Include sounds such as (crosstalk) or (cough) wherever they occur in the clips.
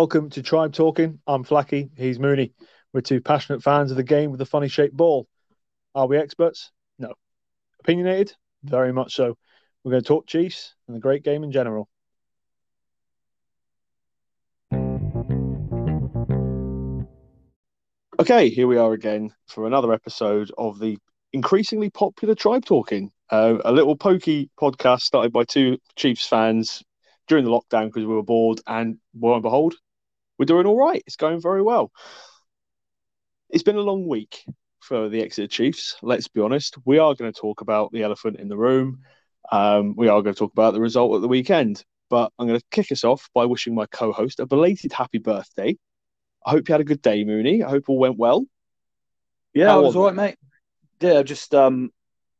Welcome to Tribe Talking. I'm Flacky. He's Mooney. We're two passionate fans of the game with a funny shaped ball. Are we experts? No. Opinionated? Very much so. We're going to talk Chiefs and the great game in general. Okay, here we are again for another episode of the increasingly popular Tribe Talking, uh, a little pokey podcast started by two Chiefs fans during the lockdown because we were bored, and lo and behold, we're doing all right. It's going very well. It's been a long week for the Exeter Chiefs. Let's be honest. We are going to talk about the elephant in the room. Um, we are going to talk about the result at the weekend. But I'm going to kick us off by wishing my co-host a belated happy birthday. I hope you had a good day, Mooney. I hope all went well. Yeah, How I was all right, mate. Yeah, just um,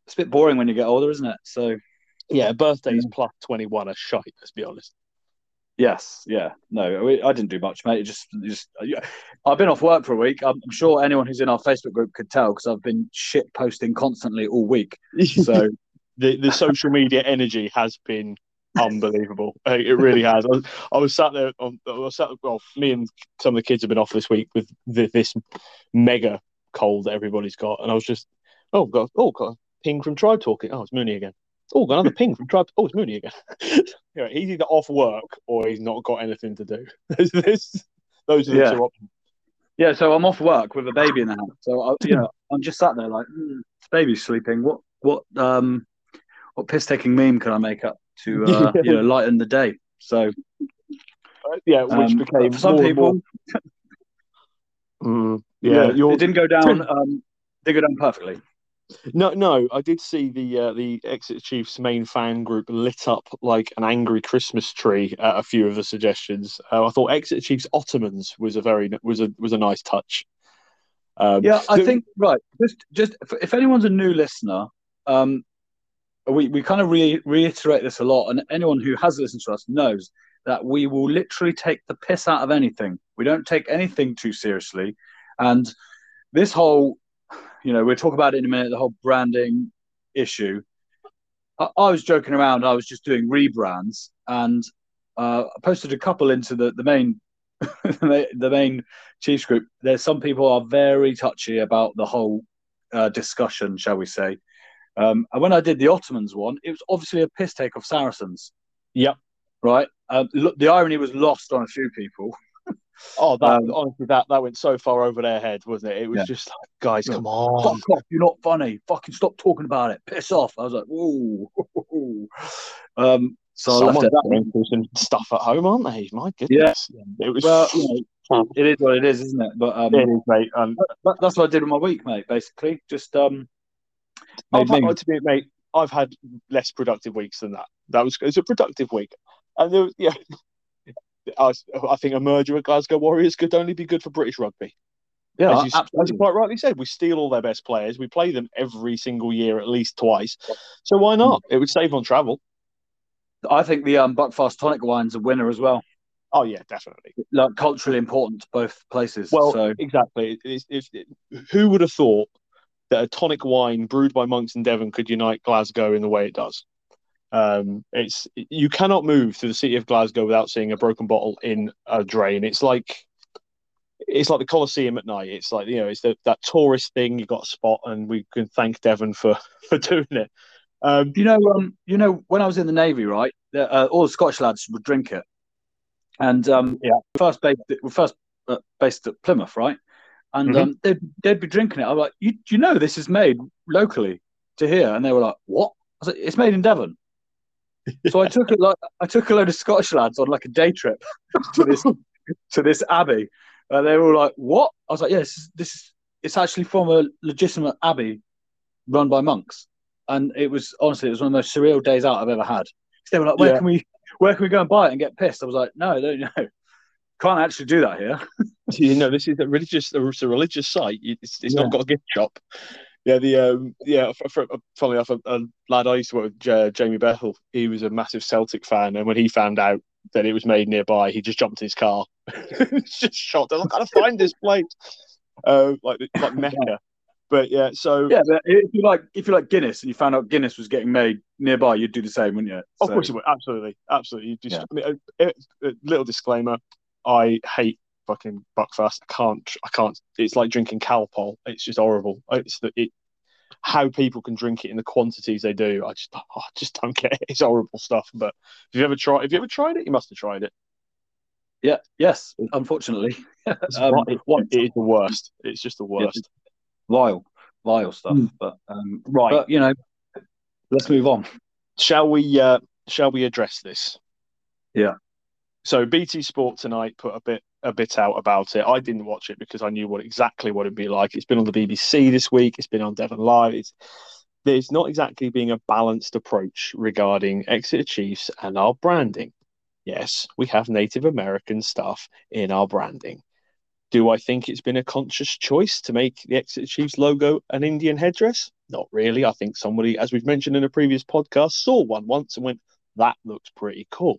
it's a bit boring when you get older, isn't it? So yeah, birthdays yeah. plus twenty one are shite. Let's be honest. Yes, yeah, no, I didn't do much, mate. It just, just, I've been off work for a week. I'm sure anyone who's in our Facebook group could tell because I've been shit posting constantly all week. So (laughs) the the social media energy has been unbelievable. (laughs) it really has. I was, I was sat there. Um, I was sat. Well, me and some of the kids have been off this week with the, this mega cold that everybody's got, and I was just, oh god, oh god, ping from Tribe talking. Oh, it's Mooney again. Oh, got another ping from (laughs) Tribe. Oh, it's Mooney again. (laughs) yeah, he's either off work or he's not got anything to do. (laughs) this, those are the yeah. two options. Yeah, so I'm off work with a baby in the house. So I, you know, I'm just sat there like, mm, baby's sleeping. What, what, um, what piss taking meme can I make up to, uh, you know, lighten the day? So, uh, yeah, which um, became some people. mm, yeah, yeah it didn't go down. Um, didn't go down perfectly. No, no, I did see the uh, the Exeter Chiefs main fan group lit up like an angry Christmas tree at a few of the suggestions. Uh, I thought Exeter Chiefs Ottomans was a very was a was a nice touch. Um, yeah, I think right. Just just if anyone's a new listener, um, we we kind of re- reiterate this a lot, and anyone who has listened to us knows that we will literally take the piss out of anything. We don't take anything too seriously, and this whole you know, we'll talk about it in a minute. The whole branding issue. I, I was joking around. I was just doing rebrands, and uh, I posted a couple into the (laughs) the main the main Chiefs group. There's some people are very touchy about the whole uh, discussion, shall we say? Um, and when I did the Ottomans one, it was obviously a piss take of Saracens. Yep. Right. Uh, the irony was lost on a few people. (laughs) Oh, that um, honestly, that that went so far over their head, wasn't it? It was yeah. just like, guys, come on, fuck off! You're not funny. Fucking stop talking about it. Piss off. I was like, whoa. (laughs) um, so Someone's going through some stuff at home, aren't they? My goodness. Yeah. It was. Well, you know, it is what it is, isn't it? But um, it is, mate. Um, that, that's what I did with my week, mate. Basically, just um. I've had, to be, mate. I've had less productive weeks than that. That was it was a productive week, and there was, yeah, I, I think a merger with Glasgow Warriors could only be good for British rugby. Yeah, as you, as you, quite rightly said, we steal all their best players. We play them every single year, at least twice. So why not? It would save on travel. I think the um, Buckfast tonic wine's a winner as well. Oh yeah, definitely. Like culturally important to both places. Well, so. exactly. It's, it's, it, who would have thought that a tonic wine brewed by monks in Devon could unite Glasgow in the way it does? Um, it's you cannot move to the city of Glasgow without seeing a broken bottle in a drain. It's like it's like the Colosseum at night. It's like you know, it's the, that tourist thing. You got a spot, and we can thank Devon for (laughs) for doing it. Um, you know, um, you know, when I was in the navy, right, uh, all the Scottish lads would drink it, and um, yeah, first based, first uh, based at Plymouth, right, and mm-hmm. um, they'd they'd be drinking it. I'm like, you, you know, this is made locally to here, and they were like, what? I was like, it's made in Devon. So I took it like I took a load of Scottish lads on like a day trip to this (laughs) to this abbey, and they were all like, "What?" I was like, "Yes, yeah, this, is it's actually from a legitimate abbey run by monks." And it was honestly, it was one of the most surreal days out I've ever had. They were like, "Where yeah. can we, where can we go and buy it and get pissed?" I was like, "No, no, no, can't actually do that here." (laughs) you know, this is a religious, it's a religious site. It's, it's yeah. not got a gift shop yeah, the um, yeah, for, for, funnily enough, a, a, lad I used to work with, uh, Jamie Bethel, he was a massive Celtic fan, and when he found out that it was made nearby, he just jumped in his car, (laughs) just shot. Like, I gotta find this place, uh, like like Mecca. But yeah, so yeah, but if you like if you like Guinness and you found out Guinness was getting made nearby, you'd do the same, wouldn't you? Of course you would. Absolutely, absolutely. Just yeah. I mean, a, a, a little disclaimer: I hate fucking Buckfast. I can't. I can't. It's like drinking Calpol. It's just horrible. It's the it. How people can drink it in the quantities they do, I just, I just don't get (laughs) it. It's horrible stuff. But have you ever tried? Have you ever tried it? You must have tried it. Yeah. Yes. Unfortunately, (laughs) um, it, it is the worst. It's just the worst. Yeah, vile, vile stuff. Mm. But um, right. But you know, let's move on. Shall we? Uh, shall we address this? Yeah. So BT Sport tonight put a bit a bit out about it. I didn't watch it because I knew what exactly what it'd be like. It's been on the BBC this week. It's been on Devon Live. It's, there's not exactly being a balanced approach regarding Exeter Chiefs and our branding. Yes, we have Native American stuff in our branding. Do I think it's been a conscious choice to make the Exeter Chiefs logo an Indian headdress? Not really. I think somebody, as we've mentioned in a previous podcast, saw one once and went, that looks pretty cool.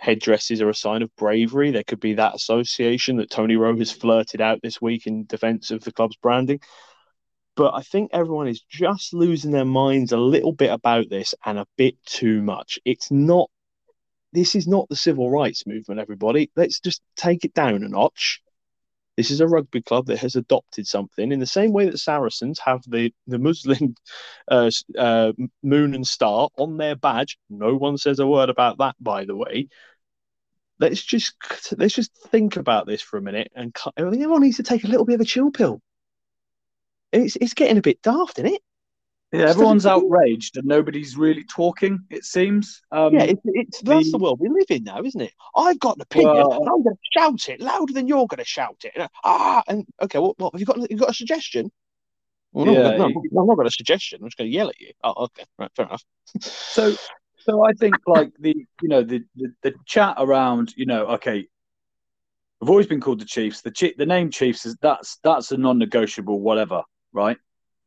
Headdresses are a sign of bravery. There could be that association that Tony Rowe has flirted out this week in defense of the club's branding. But I think everyone is just losing their minds a little bit about this and a bit too much. It's not this is not the civil rights movement, everybody. Let's just take it down a notch. This is a rugby club that has adopted something in the same way that Saracens have the the Muslim (laughs) uh, uh, moon and star on their badge. No one says a word about that, by the way. Let's just let's just think about this for a minute, and everyone needs to take a little bit of a chill pill. It's it's getting a bit daft, isn't it? Yeah, everyone's outraged and nobody's really talking. It seems. Um, yeah, it's, that's the world we live in now, isn't it? I've got an opinion. Well, I'm going to shout it louder than you're going to shout it. And, ah, and okay, what, what have you got? You got a suggestion? Well, yeah, no, no, I'm not got a suggestion. I'm just going to yell at you. Oh, okay, right, fair enough. so, so I think like the you know the, the the chat around you know okay, I've always been called the Chiefs. The the name Chiefs is that's that's a non-negotiable whatever, right?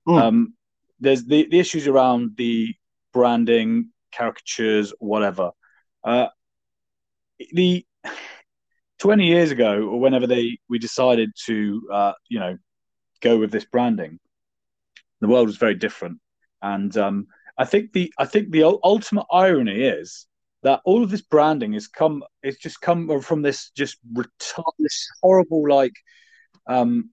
Mm. Um, there's the, the issues around the branding, caricatures, whatever. Uh, the 20 years ago, or whenever they we decided to, uh, you know, go with this branding, the world was very different. And um, I think the I think the ultimate irony is that all of this branding has come it's just come from this just this horrible like um,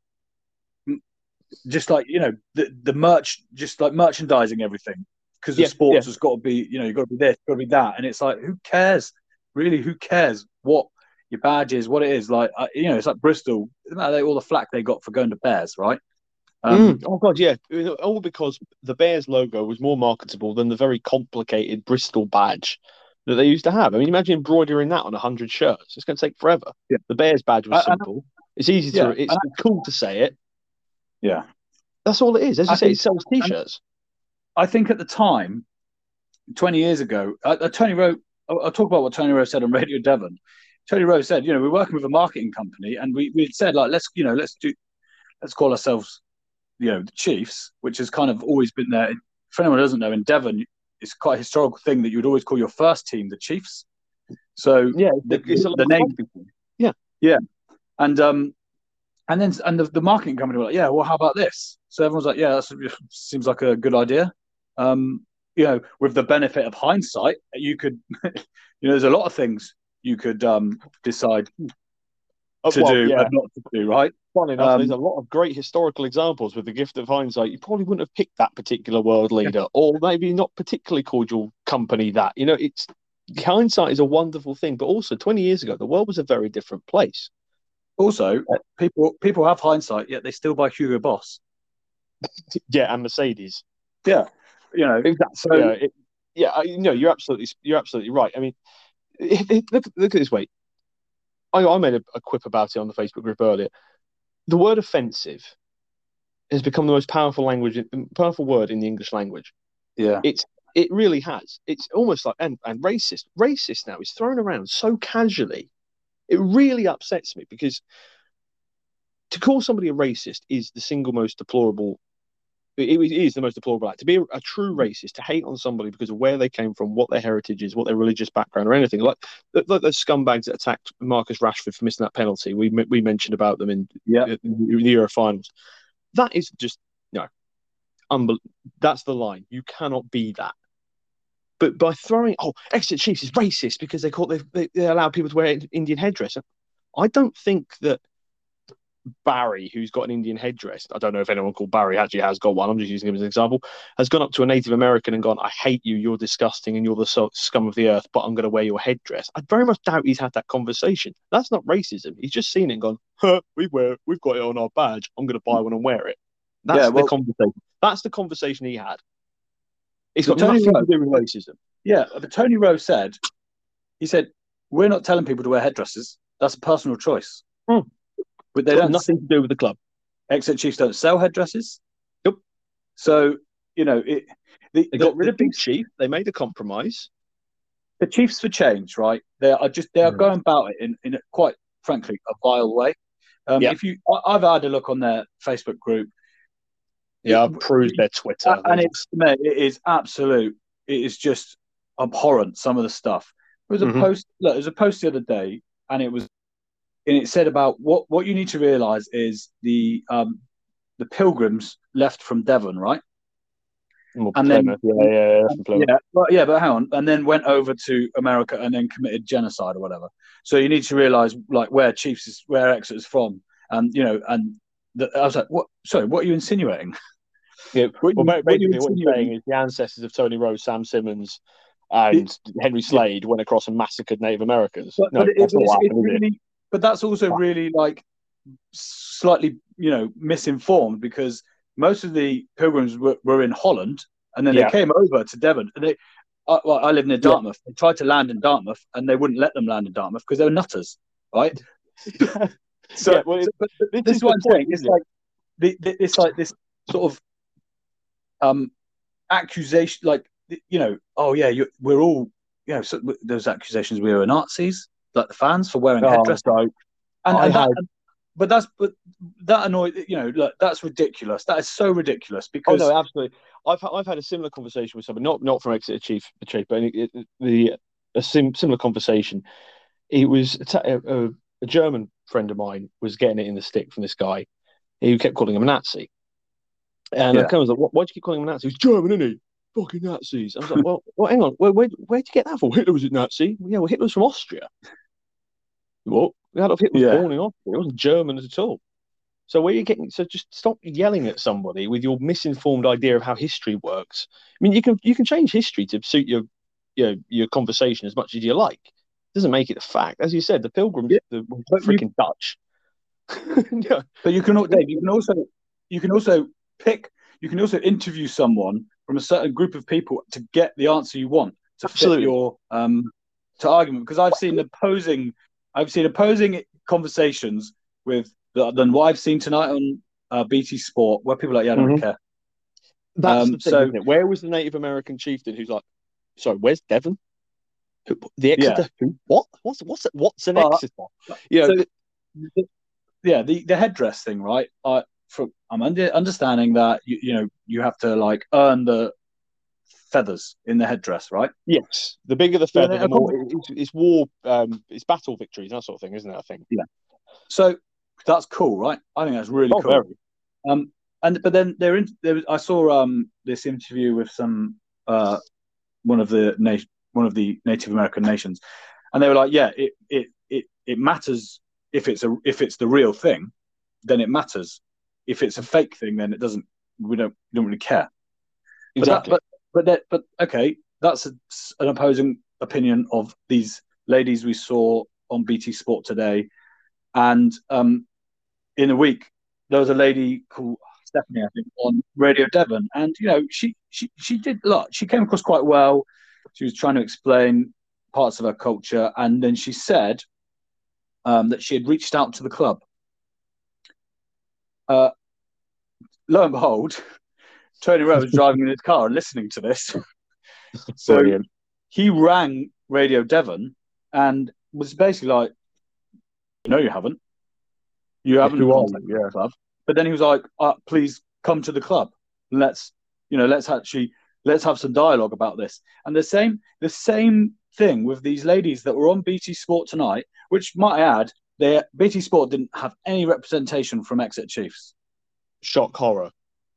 just like you know the the merch, just like merchandising everything because the sports yeah. has got to be you know you've got to be this, you've got to be that, and it's like who cares really? Who cares what your badge is, what it is? Like uh, you know, it's like Bristol. All the flack they got for going to Bears, right? Um, mm. Oh god, yeah, all because the Bears logo was more marketable than the very complicated Bristol badge that they used to have. I mean, imagine embroidering that on hundred shirts. It's going to take forever. Yeah. The Bears badge was simple. it's easy to. Yeah, it's cool to say it. Yeah. That's all it is. As you I say, think, it sells t-shirts. I think at the time, 20 years ago, uh, uh, Tony Rowe, I'll, I'll, talk about what Tony Rowe said on (laughs) Radio Devon. Tony Rowe said, you know, we're working with a marketing company and we, we said like, let's, you know, let's do, let's call ourselves, you know, the Chiefs, which has kind of always been there. For anyone who doesn't know, in Devon, it's quite a historical thing that you would always call your first team the Chiefs. So yeah, the, the, the name, yeah, yeah, and um, and then and the, the marketing company were like, yeah, well, how about this? So everyone's like, yeah, that seems like a good idea. Um, you know, with the benefit of hindsight, you could, (laughs) you know, there's a lot of things you could um, decide uh, to well, do yeah. and not to do, right? Funny enough, um, there's a lot of great historical examples with the gift of hindsight. You probably wouldn't have picked that particular world leader, yeah. or maybe not particularly called your company that. You know, it's hindsight is a wonderful thing, but also 20 years ago, the world was a very different place. Also, uh, people people have hindsight, yet they still buy Hugo Boss. Yeah, and Mercedes. Yeah, you know exactly. So, yeah, it, yeah, you know, you're absolutely you're absolutely right. I mean, it, it, look look at this way. I, I made a, a quip about it on the Facebook group earlier. The word offensive has become the most powerful language, powerful word in the English language. Yeah, it's it really has. It's almost like and, and racist. Racist now is thrown around so casually it really upsets me because to call somebody a racist is the single most deplorable. It is the most deplorable act. To be a, a, true mm. racist, to hate on somebody because of where they came from, what their heritage is, what their religious background, or anything like, like those scumbags that attacked Marcus Rashford for missing that penalty. We we mentioned about them in, yeah. in the Euro finals. That is just no, unbe- that's the line. You cannot be that. But by throwing, oh, Exeter Chiefs is racist because they call they, they allow people to wear Indian headdress. I don't think that Barry, who's got an Indian headdress, I don't know if anyone called Barry actually has got one. I'm just using him as an example. Has gone up to a Native American and gone, "I hate you. You're disgusting, and you're the scum of the earth. But I'm going to wear your headdress." I very much doubt he's had that conversation. That's not racism. He's just seen it and gone, huh, "We wear, we've got it on our badge. I'm going to buy one and wear it." That's yeah, well, the conversation. That's the conversation he had. It's got Tony nothing Rowe, to do with racism. Yeah, but Tony Rowe said, he said, "We're not telling people to wear headdresses. That's a personal choice." Hmm. But they don't have nothing to do with the club. Exeter Chiefs don't sell headdresses. Yep. So you know it. The, they got the, rid of Big Chief. They made a compromise. The Chiefs for change, right? They are just they are mm. going about it in in a, quite frankly a vile way. Um, yep. If you, I, have had a look on their Facebook group. Yeah, I've perused their Twitter, and it's mate, it is absolute. It is just abhorrent. Some of the stuff. There was a mm-hmm. post. Look, there was a post the other day, and it was and it said about what what you need to realize is the um, the pilgrims left from Devon, right? Well, and then yeah, yeah, yeah, yeah, but yeah, but hang on, and then went over to America and then committed genocide or whatever. So you need to realize like where Chiefs is, where Exeter is from, and you know, and the, I was like, what? Sorry, what are you insinuating? (laughs) Yeah, what, well, what basically what you're saying is the ancestors of Tony Rowe, Sam Simmonds, and it, Henry Slade went across and massacred Native Americans. But, no, but it, it's, it's really, but that's also really like slightly, you know, misinformed because most of the pilgrims were, were in Holland and then yeah. they came over to Devon. And they, I, well, I live near Dartmouth. Yeah. They tried to land in Dartmouth and they wouldn't let them land in Dartmouth because they were nutters, right? (laughs) (laughs) so, yeah, well, so but, this, this is what I'm saying. It's like the, the, it's like this sort of um accusation, like you know, oh yeah, we're all you know, so those accusations we were Nazis like the fans for wearing oh, headdress. And, and that, but that's but that annoyed you know look, that's ridiculous. That is so ridiculous because oh no, absolutely. I've I've had a similar conversation with someone, not not from Exeter Chief, Chief, but it, it, the a sim, similar conversation. It was a, a, a, German friend of mine was getting it in the stick from this guy. He kept calling him a Nazi, and yeah. I was like, "Why do you keep calling him a Nazi? He's German, isn't he? Fucking Nazis." I was like, "Well, (laughs) well, hang on, where where where'd you get that from? Hitler was a Nazi? Well, yeah, well, Hitler was from Austria." What? Adolf Hitler was yeah. born in Austria. He wasn't German at all. So where are you getting? So just stop yelling at somebody with your misinformed idea of how history works. I mean, you can you can change history to suit your your your conversation as much as you like. It doesn't make it a fact. As you said, the Pilgrims, yeah. the freaking you, Dutch. (laughs) yeah. But you can, Dave, you can also you can also pick. You can also interview someone from a certain group of people to get the answer you want to Absolutely. fit your um to argument. Because I've seen opposing I've seen opposing conversations with the, than what I've seen tonight on uh, BT Sport, where people are like, "Yeah, I don't mm-hmm. care." That's um, the thing, so. Where was the Native American chieftain who's like, "Sorry, where's Devon? Who, the Exeter? Yeah. Who? What? What's what's what's an Exeter?" Yeah, so, yeah, the the headdress thing, right? I, from, I'm under, understanding that you you know you have to like earn the feathers in the headdress, right? Yes. The bigger the feather, yeah, the more it's, it's, war, um, it's battle victories, that sort of thing, isn't it? I think. Yeah. So that's cool, right? I think that's really oh, cool. Very. Um, and but then there, in, there was, I saw um this interview with some uh one of the nation one of the Native American nations, and they were like, yeah, it it it it matters if it's a if it's the real thing, then it matters. If it's a fake thing, then it doesn't. We don't don't really care. Exactly. But, that, but that, but okay, that's a, an opposing opinion of these ladies we saw on BT Sport today, and um, in a week there was a lady called Stephanie, I think, on Radio Devon, and you know she she she did a lot. She came across quite well. She was trying to explain parts of her culture, and then she said um, that she had reached out to the club. Uh, lo and behold, Tony Rowe was driving in his car and listening to this. (laughs) so Brilliant. he rang Radio Devon and was basically like, "No, you haven't. You haven't you contacted yeah. the club." But then he was like, uh, "Please come to the club. Let's, you know, let's actually let's have some dialogue about this." And the same the same thing with these ladies that were on BT Sport tonight, which might I add, they BT Sport didn't have any representation from Exeter Chiefs. Shock horror.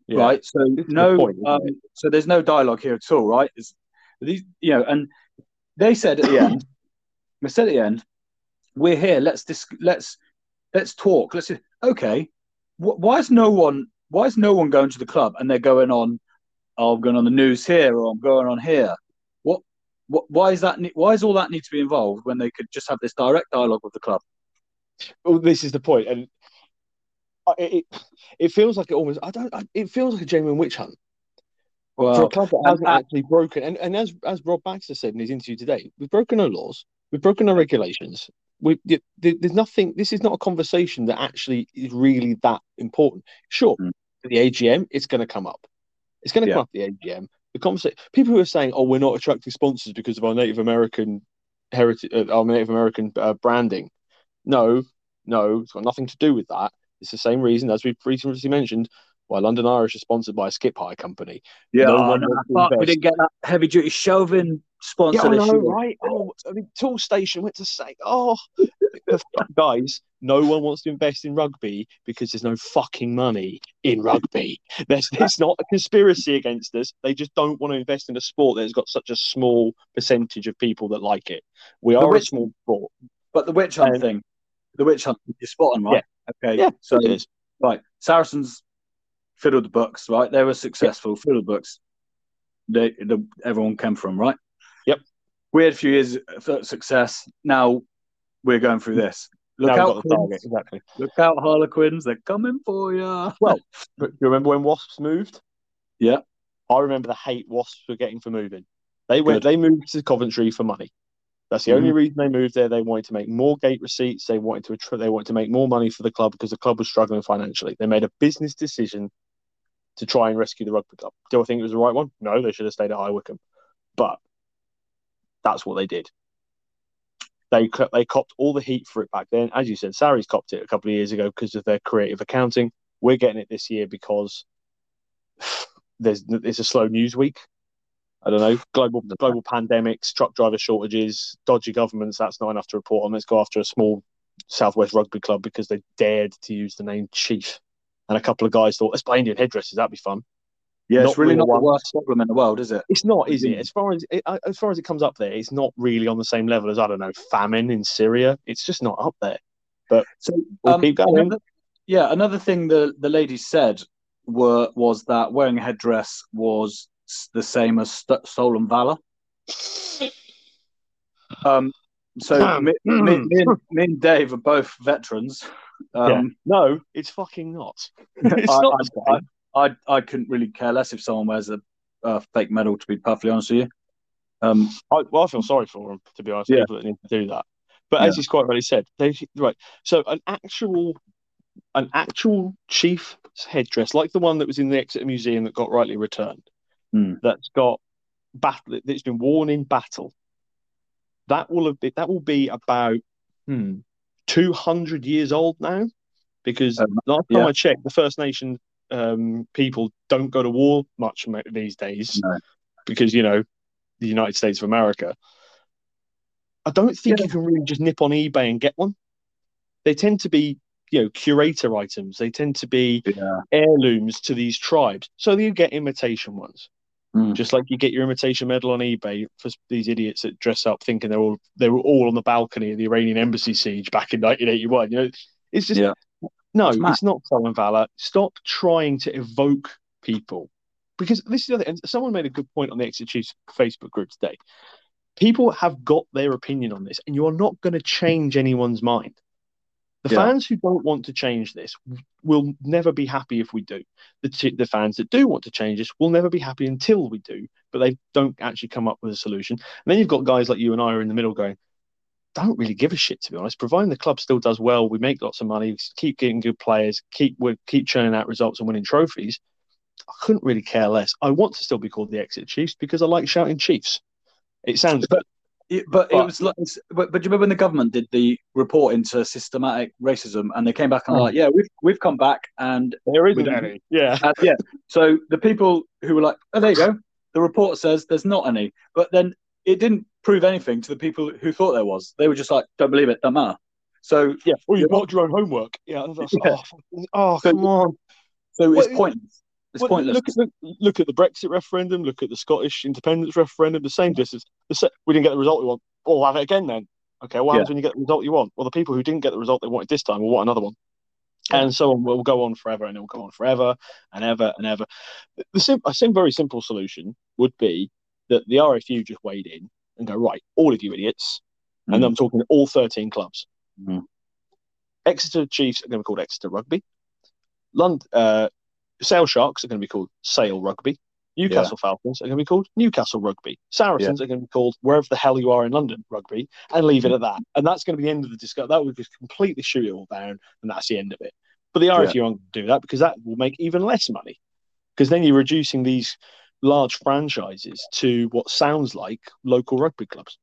Yeah. Right. So no. Point, um, so there's no dialogue here at all, right? It's, These, you know, and they said at the end, (coughs) they said at the end, we're here. Let's dis- let's let's talk. Let's okay. Wh- why is no one? Why is no one going to the club and they're going on? Oh, I'm going on the news here, or I'm going on here. What? What? Why is that? Why does all that need to be involved when they could just have this direct dialogue with the club? Well, this is the point, and it it feels like it almost. I don't. It feels like a genuine witch hunt. Well, for a club that hasn't actually broken, and, and as as Rob Baxter said in his interview today, we've broken no laws, we've broken no regulations. We there's nothing. This is not a conversation that actually is really that important. Sure, mm. the AGM, it's going to come up. It's going to yeah. come up the AGM. The conversation. People who are saying, "Oh, we're not attracting sponsors because of our Native American heritage, uh, our Native American uh, branding." No, no, it's got nothing to do with that. It's the same reason as we've previously mentioned why London Irish is sponsored by a skip hire company. Yeah, no oh, no, fuck, we didn't get that heavy duty Chauvin sponsor. Yeah, I know, right? Oh, I mean, Toolstation went to say, oh, (laughs) guys, no one wants to invest in rugby because there's no fucking money in rugby. There's, it's not a conspiracy against us. They just don't want to invest in a sport that's got such a small percentage of people that like it. We are witch, a small sport. But the witch hunt um, thing, the witch hunt, you're spot on, right? Yeah. Okay. Yeah, so, right, Saracens fiddled the books, right? They were successful, yep. fiddled the books. They, the, everyone came from, right? Yep. We had a few years of success. Now we're going through this. Look now out, target, exactly. Look out, Harlequins! They're coming for you. (laughs) Well, you remember when Wasps moved? Yeah, I remember the hate Wasps were getting for moving. They went. Good. They moved to Coventry for money. That's the mm-hmm. only reason they moved there. They wanted to make more gate receipts. They wanted to. They wanted to make more money for the club because the club was struggling financially. They made a business decision to try and rescue the rugby club. Do I think it was the right one? No, they should have stayed at High Wycombe. But that's what they did. They they copped all the heat for it back then. As you said, Sarries copped it a couple of years ago because of their creative accounting. We're getting it this year because (sighs) there's it's a slow news week. I don't know, global global pandemics, truck driver shortages, dodgy governments. That's not enough to report on. Let's go after a small Southwest Rugby club because they dared to use the name Chief and a couple of guys thought, let's buy Indian headdresses. That'd be fun. Yeah, not it's really not one. the worst problem in the world, is it? It's not, is it? As far as it, uh, as far as it comes up there, it's not really on the same level as I don't know famine in Syria. It's just not up there. But so we'll um, keep going. Another, yeah, another thing the the ladies said were was that wearing a headdress was the same as st- stolen valor. Um, so me, me, me, and, me and Dave are both veterans. Um, yeah. No, it's fucking not. (laughs) (laughs) it's I, not. I, I, I, couldn't really care less if someone wears a, a fake medal. To be perfectly honest with you, um, I, well, I feel sorry for them. To be honest, yeah. people that need to do that. But yeah. as he's quite rightly said, they right. So an actual, an actual chief's headdress, like the one that was in the Exeter Museum that got rightly returned, mm. that's got battle that's been worn in battle. That will have been, that will be about hmm, 200 years old now because um, last time yeah. I checked, the First Nation um, people don't go to war much these days no. because, you know, the United States of America. I don't think yeah. you can really just nip on eBay and get one. They tend to be, you know, curator items. They tend to be yeah. heirlooms to these tribes. So you get imitation ones. Mm. Just like you get your imitation medal on eBay for these idiots that dress up thinking they're all they were all on the balcony of the Iranian embassy siege back in 1981. You know, it's just yeah. no, it's, it's not stolen valor. Stop trying to evoke people because this is the other. And someone made a good point on the Exeter Chiefs Facebook group today. People have got their opinion on this, and you are not going to change anyone's mind. The yeah. fans who don't want to change this will never be happy if we do. The, t- the fans that do want to change this will never be happy until we do, but they don't actually come up with a solution. And then you've got guys like you and I are in the middle going, don't really give a shit to be honest. Providing the club still does well, we make lots of money, keep getting good players, keep we keep churning out results and winning trophies. I couldn't really care less. I want to still be called the Exeter Chiefs because I like shouting Chiefs. It sounds but, it, but, but, it was like, but, but do you remember when the government did the report into systematic racism, and they came back and oh. like, yeah, we've we've come back and there isn't any, yeah, uh, yeah. So the people who were like, oh, there you go, the report says there's not any, but then it didn't prove anything to the people who thought there was. They were just like, don't believe it, don't matter. So yeah, well, you've marked your own homework. Yeah, yeah. oh, oh, come on. So it's pointless. It's well, pointless. Look at, the, look at the Brexit referendum. Look at the Scottish independence referendum. The same distance. The, we didn't get the result we want. we'll have it again then. Okay, what happens yeah. when you get the result you want? Well, the people who didn't get the result they wanted this time will want another one. Yeah. And so on We'll go on forever, and it will go on forever and ever and ever. The sim- a sim- very simple solution would be that the RFU just weighed in and go right, all of you idiots, mm. and I'm talking all 13 clubs. Mm. Exeter Chiefs are going to be called Exeter Rugby. London, uh, Sale Sharks are going to be called Sale Rugby. Newcastle yeah. Falcons are going to be called Newcastle Rugby. Saracens yeah. are going to be called wherever the hell you are in London Rugby, and leave it mm-hmm. at that. And that's going to be the end of the discussion. That would just completely shoot it all down, and that's the end of it. But the RFU yeah. aren't going do that because that will make even less money. Because then you're reducing these large franchises to what sounds like local rugby clubs.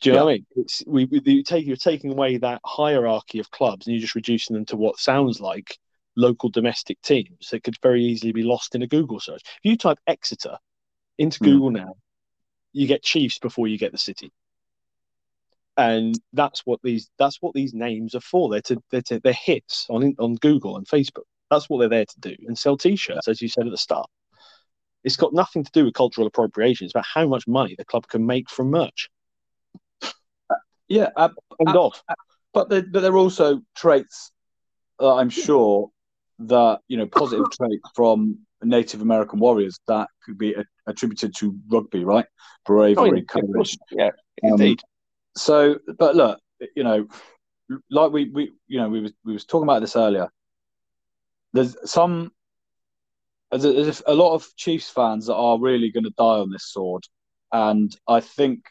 Do you know what I mean? It's we, we you take you're taking away that hierarchy of clubs and you're just reducing them to what sounds like local domestic teams that could very easily be lost in a Google search. If you type Exeter into mm. Google now, you get Chiefs before you get the city. And that's what these that's what these names are for. They're to they're, to, they're hits on on Google and Facebook. That's what they're there to do and sell T-shirts, as you said at the start. It's got nothing to do with cultural appropriation. It's about how much money the club can make from merch. Yeah, uh, uh, but they're, but they're also traits uh, I'm sure that you know positive (laughs) trait from Native American warriors that could be a- attributed to rugby, right? Bravery, oh, courage. Yeah, um, indeed. So, but look, you know, like we we you know we was we was talking about this earlier. There's some there's a lot of Chiefs fans that are really going to die on this sword, and I think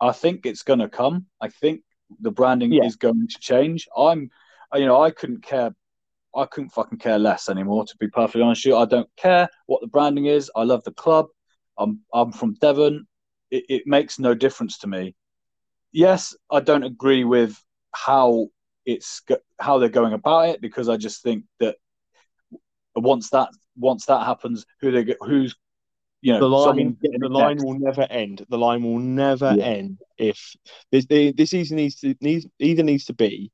I think it's going to come. I think the branding yeah. is going to change. I'm, you know, I couldn't care I couldn't fucking care less anymore. To be perfectly honest with you, I don't care what the branding is. I love the club. I'm I'm from Devon. It, it makes no difference to me. Yes, I don't agree with how it's how they're going about it because I just think that once that once that happens, who they get, who's you know the line the line will never end. The line will never yeah. end if this this season needs to needs either needs to be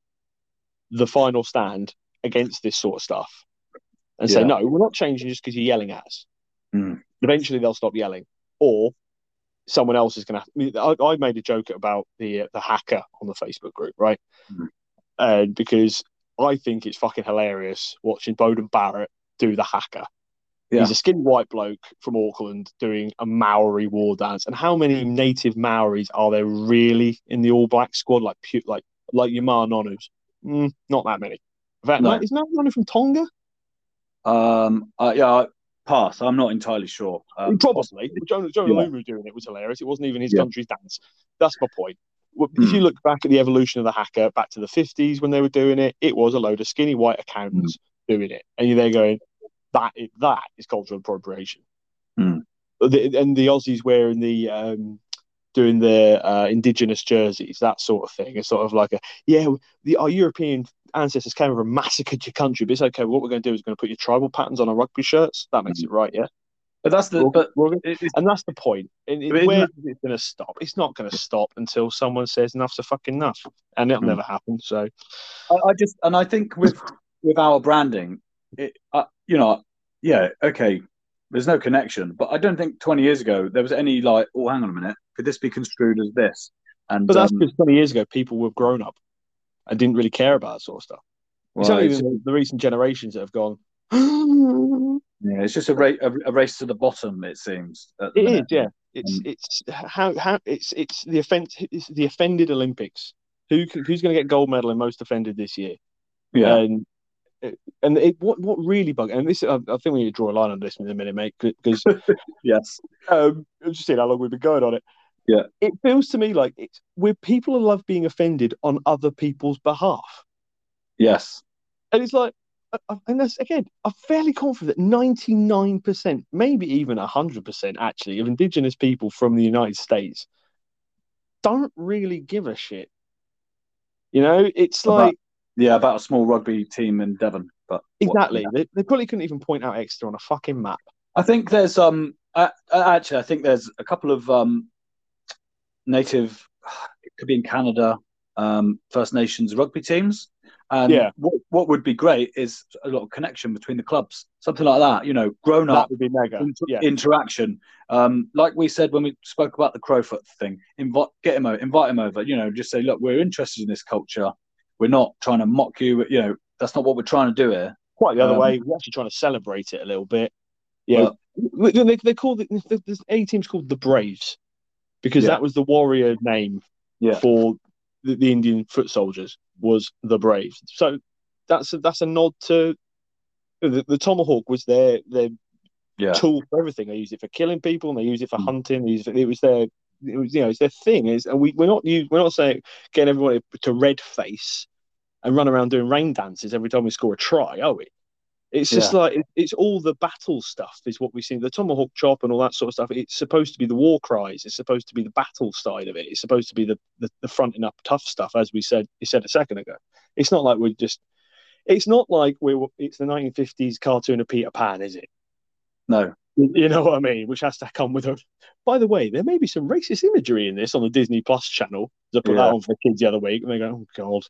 the final stand against this sort of stuff and yeah. say, no, we're not changing just because you're yelling at us. Mm. Eventually, they'll stop yelling, or someone else is going to. I, I, made a joke about the uh, the haka on the Facebook group, right? Mm. Uh, because I think it's fucking hilarious watching Beauden Barrett do the haka. Yeah. He's a skinny white bloke from Auckland doing a Maori war dance. And how many native Maoris are there really in the All Black squad? Like like like your Ma'a Nonus? Mm, not that many. That no. isn't that one from Tonga? Um, uh, yeah, pass. I'm not entirely sure. Um, Probably. Jonah, Jonah yeah. Lomu doing it was hilarious. It wasn't even his yeah. country's dance. That's my point. If mm. you look back at the evolution of the haka back to the 50s when they were doing it, it was a load of skinny white accountants mm. doing it. And you're there going, that is, that is cultural appropriation. Mm. The, and the Aussies wearing the um, doing the uh, indigenous jerseys, that sort of thing. It's sort of like a yeah, the our European ancestors came over and massacred your country, but it's okay. What we're going to do is going to put your tribal patterns on our rugby shirts. That makes mm. it right, yeah. But that's the but and that's the point. And it, where is it going to stop? It's not going to stop until someone says enough's a fucking enough, and it'll mm. never happen. So, I, I, just and I think with with our branding, it, uh, you know, yeah, okay, there's no connection, but I don't think 20 years ago there was any like, oh, hang on a minute, could this be construed as this? And but that's um, because 20 years ago people were grown up and didn't really care about that sort of stuff. It's only the, the recent generations that have gone. (gasps) yeah, it's just a, ra- a, race to the bottom. It seems. It is, yeah. It's um, it's how how it's it's the offense it's the offended Olympics. Who who's going to get gold medal in most offended this year? Yeah, and and it, what what really bugged and this I, I, think we need to draw a line on this in a minute, mate. Because (laughs) yes, um, I'm just seeing how long we've been going on it. Yeah, it feels to me like it's where people love being offended on other people's behalf. Yes, and it's like, and that's again, I'm fairly confident that 99%, maybe even 100% actually, of Indigenous people from the United States don't really give a shit. You know, it's like yeah, about a small rugby team in Devon. But exactly, what, yeah. they, they probably couldn't even point out Exeter on a fucking map. I think there's um uh, actually I think there's a couple of um native it could be in Canada um First Nations rugby teams And yeah. what, what would be great is a lot of connection between the clubs, something like that. You know, grown up would be mega inter- yeah. interaction. Um, like we said when we spoke about the Crowfoot thing, invite get him over, invite him over. You know, just say, look, we're interested in this culture. We're not trying to mock you. You know, that's not what we're trying to do here. Quite the other um, way. We're actually trying to celebrate it a little bit. Yeah, they, they call the There's a team's called the Braves because yeah. that was the warrior name yeah. for the, the, Indian foot soldiers was the Braves. So that's a, that's a nod to the, the tomahawk was their their yeah. tool for everything. They use it for killing people, and they use it for mm. hunting. It, it was their it was you know it's their thing. Is and we we're not we're not saying getting everyone to red face and run around doing rain dances every time we score a try, are we? It's just yeah. like it's all the battle stuff is what we see. The tomahawk chop and all that sort of stuff. It's supposed to be the war cries. It's supposed to be the battle side of it. It's supposed to be the the, the fronting up tough stuff, as we said. You said a second ago. It's not like we're just. It's not like we're. It's the 1950s cartoon of Peter Pan, is it? No. You know what I mean? Which has to come with a. By the way, there may be some racist imagery in this on the Disney Plus channel. I put yeah. that on for the kids the other week, and they go, "Oh God."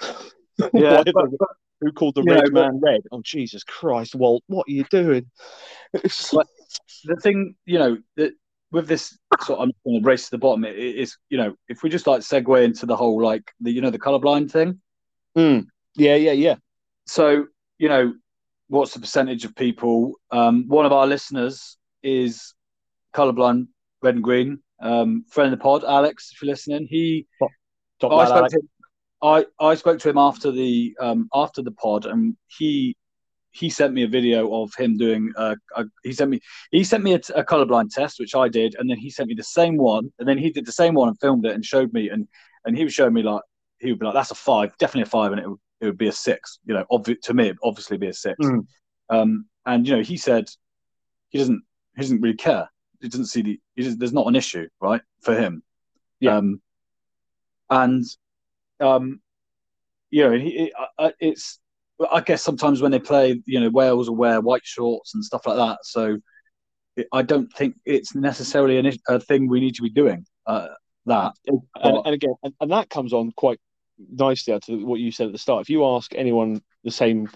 (laughs) Yeah, but, but, who called the red know, man red? Oh Jesus Christ, Walt, what are you doing? the thing, you know, that with this sort of, I'm going to race to the bottom. It is, you know, if we just like segue into the whole like the you know the colorblind thing. Mm. Yeah, yeah, yeah. So you know, what's the percentage of people? Um, one of our listeners is colorblind, red and green. Um, friend of the pod, Alex, if you're listening, he. Top, top I spoke to him, I I spoke to him after the um, after the pod, and he he sent me a video of him doing. Uh, a, he sent me he sent me a, a colorblind test, which I did, and then he sent me the same one, and then he did the same one and filmed it and showed me, and and he was showing me like he would be like, "That's a five, definitely a five, and it would it would be a six. You know, obvi- to me, obviously be a six. Mm. Um, and you know, he said he doesn't he doesn't really care. He doesn't see the there's not an issue right for him. Yeah. Um, and um, you know, it, it, it's I guess sometimes when they play, you know, Wales will wear white shorts and stuff like that. So I don't think it's necessarily an, a thing we need to be doing. Uh, that and, and, and again, and, and, that comes on quite nicely to what you said at the start. If you ask anyone the same,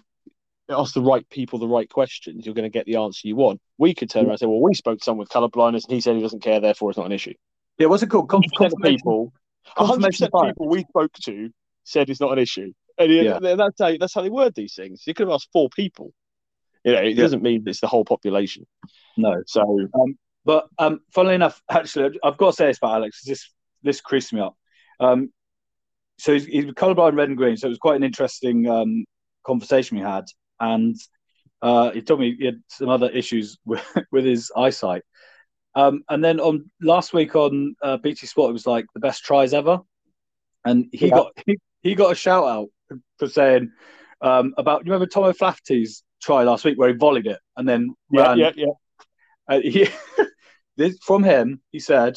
ask the right people the right questions, you're going to get the answer you want. We could turn around and say, "Well, we spoke to someone with colour blindness, and he said he doesn't care, therefore it's not an issue." Yeah, what's it called? Confirmation people. 100% people we spoke to said it's not an issue. And yeah. that's how that's how they word these things. You could have asked four people. You know, it yeah. doesn't mean it's the whole population. No. So, um, but um, funnily enough, actually, I've got to say this about Alex. This this creased me up. Um, so he's, he's colorblind, red and green. So it was quite an interesting um, conversation we had, and uh, he told me he had some other issues (laughs) with, with his eyesight. Um, and then on last week on uh, BT Sport, it was like the best tries ever, and he yeah. got (laughs) he, he got a shout out for saying um, about you remember Tom O'Flaherty's try last week where he volleyed it and then yeah ran. yeah yeah. Uh, he, (laughs) this, from him, he said,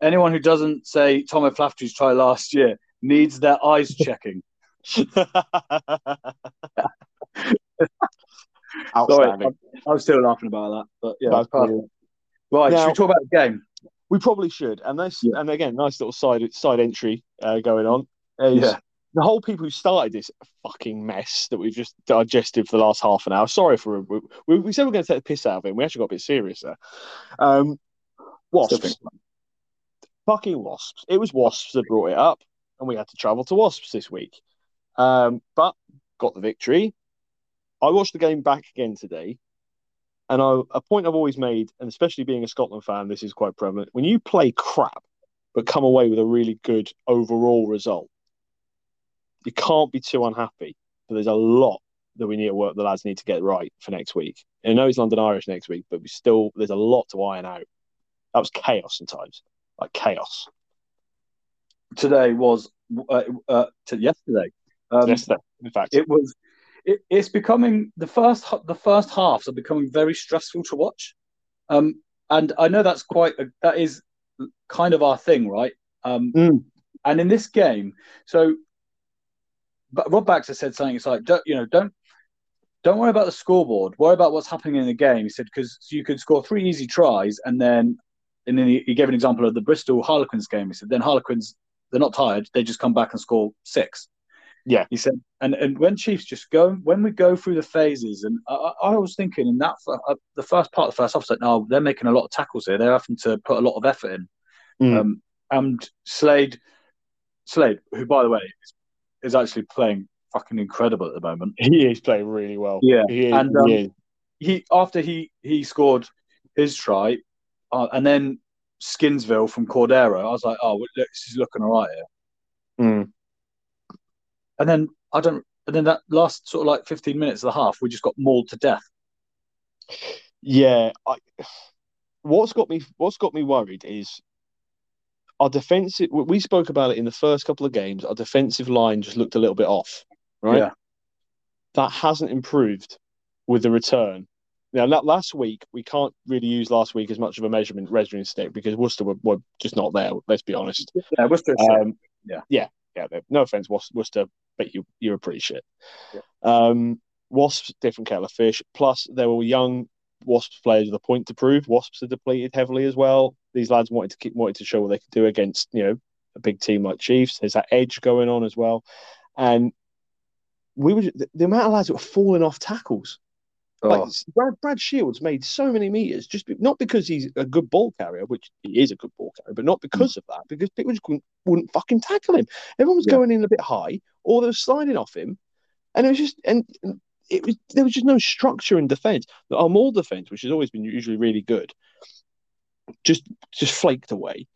anyone who doesn't say Tom O'Flaherty's try last year needs their eyes (laughs) checking. Sorry, I'm, I'm, still laughing about that, but yeah, Right, now, should we talk about the game? We probably should, and this, yeah. and again, nice little side side entry uh, going on yeah. The whole people who started this fucking mess that we've just digested for the last half an hour. Sorry for we, we, we said we are going to take the piss out of him. We actually got a bit serious there. Um, wasps, fucking wasps. It was wasps that brought it up, and we had to travel to wasps this week. Um, but got the victory. I watched the game back again today, and I, a point I've always made, and especially being a Scotland fan, this is quite prevalent. When you play crap but come away with a really good overall result, you can't be too unhappy. But there's a lot that we need to work. The lads need to get right for next week. And I know it's London Irish next week, but we still there's a lot to iron out. That was chaos sometimes, like chaos. Today was uh, uh, to yesterday. Um, yesterday, in fact, it was. It, it's becoming the first the first halves are becoming very stressful to watch, um, and I know that's quite a, that is kind of our thing, right? Um, mm. And in this game, so but Rob Baxter said something. It's like, don't, you know, don't don't worry about the scoreboard. Worry about what's happening in the game. He said because you could score three easy tries, and then and then he, he, gave an example of the Bristol Harlequins game. He said then Harlequins they're not tired. They just come back and score six. Yeah, he said, and and when Chiefs just go when we go through the phases, and I, I was thinking in that uh, the first part of the first half, I was like, no, they're making a lot of tackles here. They're having to put a lot of effort in. Mm. Um, and Slade, Slade, who by the way is, is, actually playing fucking incredible at the moment. He is playing really well. Yeah, he is, and um, he, he, after he he scored his try, uh, and then Skinsville from Cordero, I was like, oh, this is looking all right here. Mm. And then I don't. And then that last sort of like fifteen minutes of the half, we just got mauled to death. Yeah, I, what's got me what's got me worried is our defensive. We spoke about it in the first couple of games. Our defensive line just looked a little bit off, right? Yeah. That hasn't improved with the return. Now, last week we can't really use last week as much of a measurement measuring stick because Worcester were, were just not there. Let's be honest. Yeah, Worcester. Um, yeah, yeah, yeah. No offense, Worcester, but you you were pretty shit. Yeah. Um, Wasps different kettle of fish. Plus, there were young Wasps players with a point to prove. Wasps are depleted heavily as well. These lads wanted to keep wanted to show what they could do against you know a big team like Chiefs. There's that edge going on as well, and we were the, the amount of lads that were falling off tackles Oh. Like Brad, Brad Shields made so many meters just be, not because he's a good ball carrier, which he is a good ball carrier, but not because mm. of that, because people just wouldn't, wouldn't fucking tackle him. Everyone was yeah. going in a bit high, or they were sliding off him, and it was just and it was there was just no structure in defence. Our mall defence, which has always been usually really good, just just flaked away.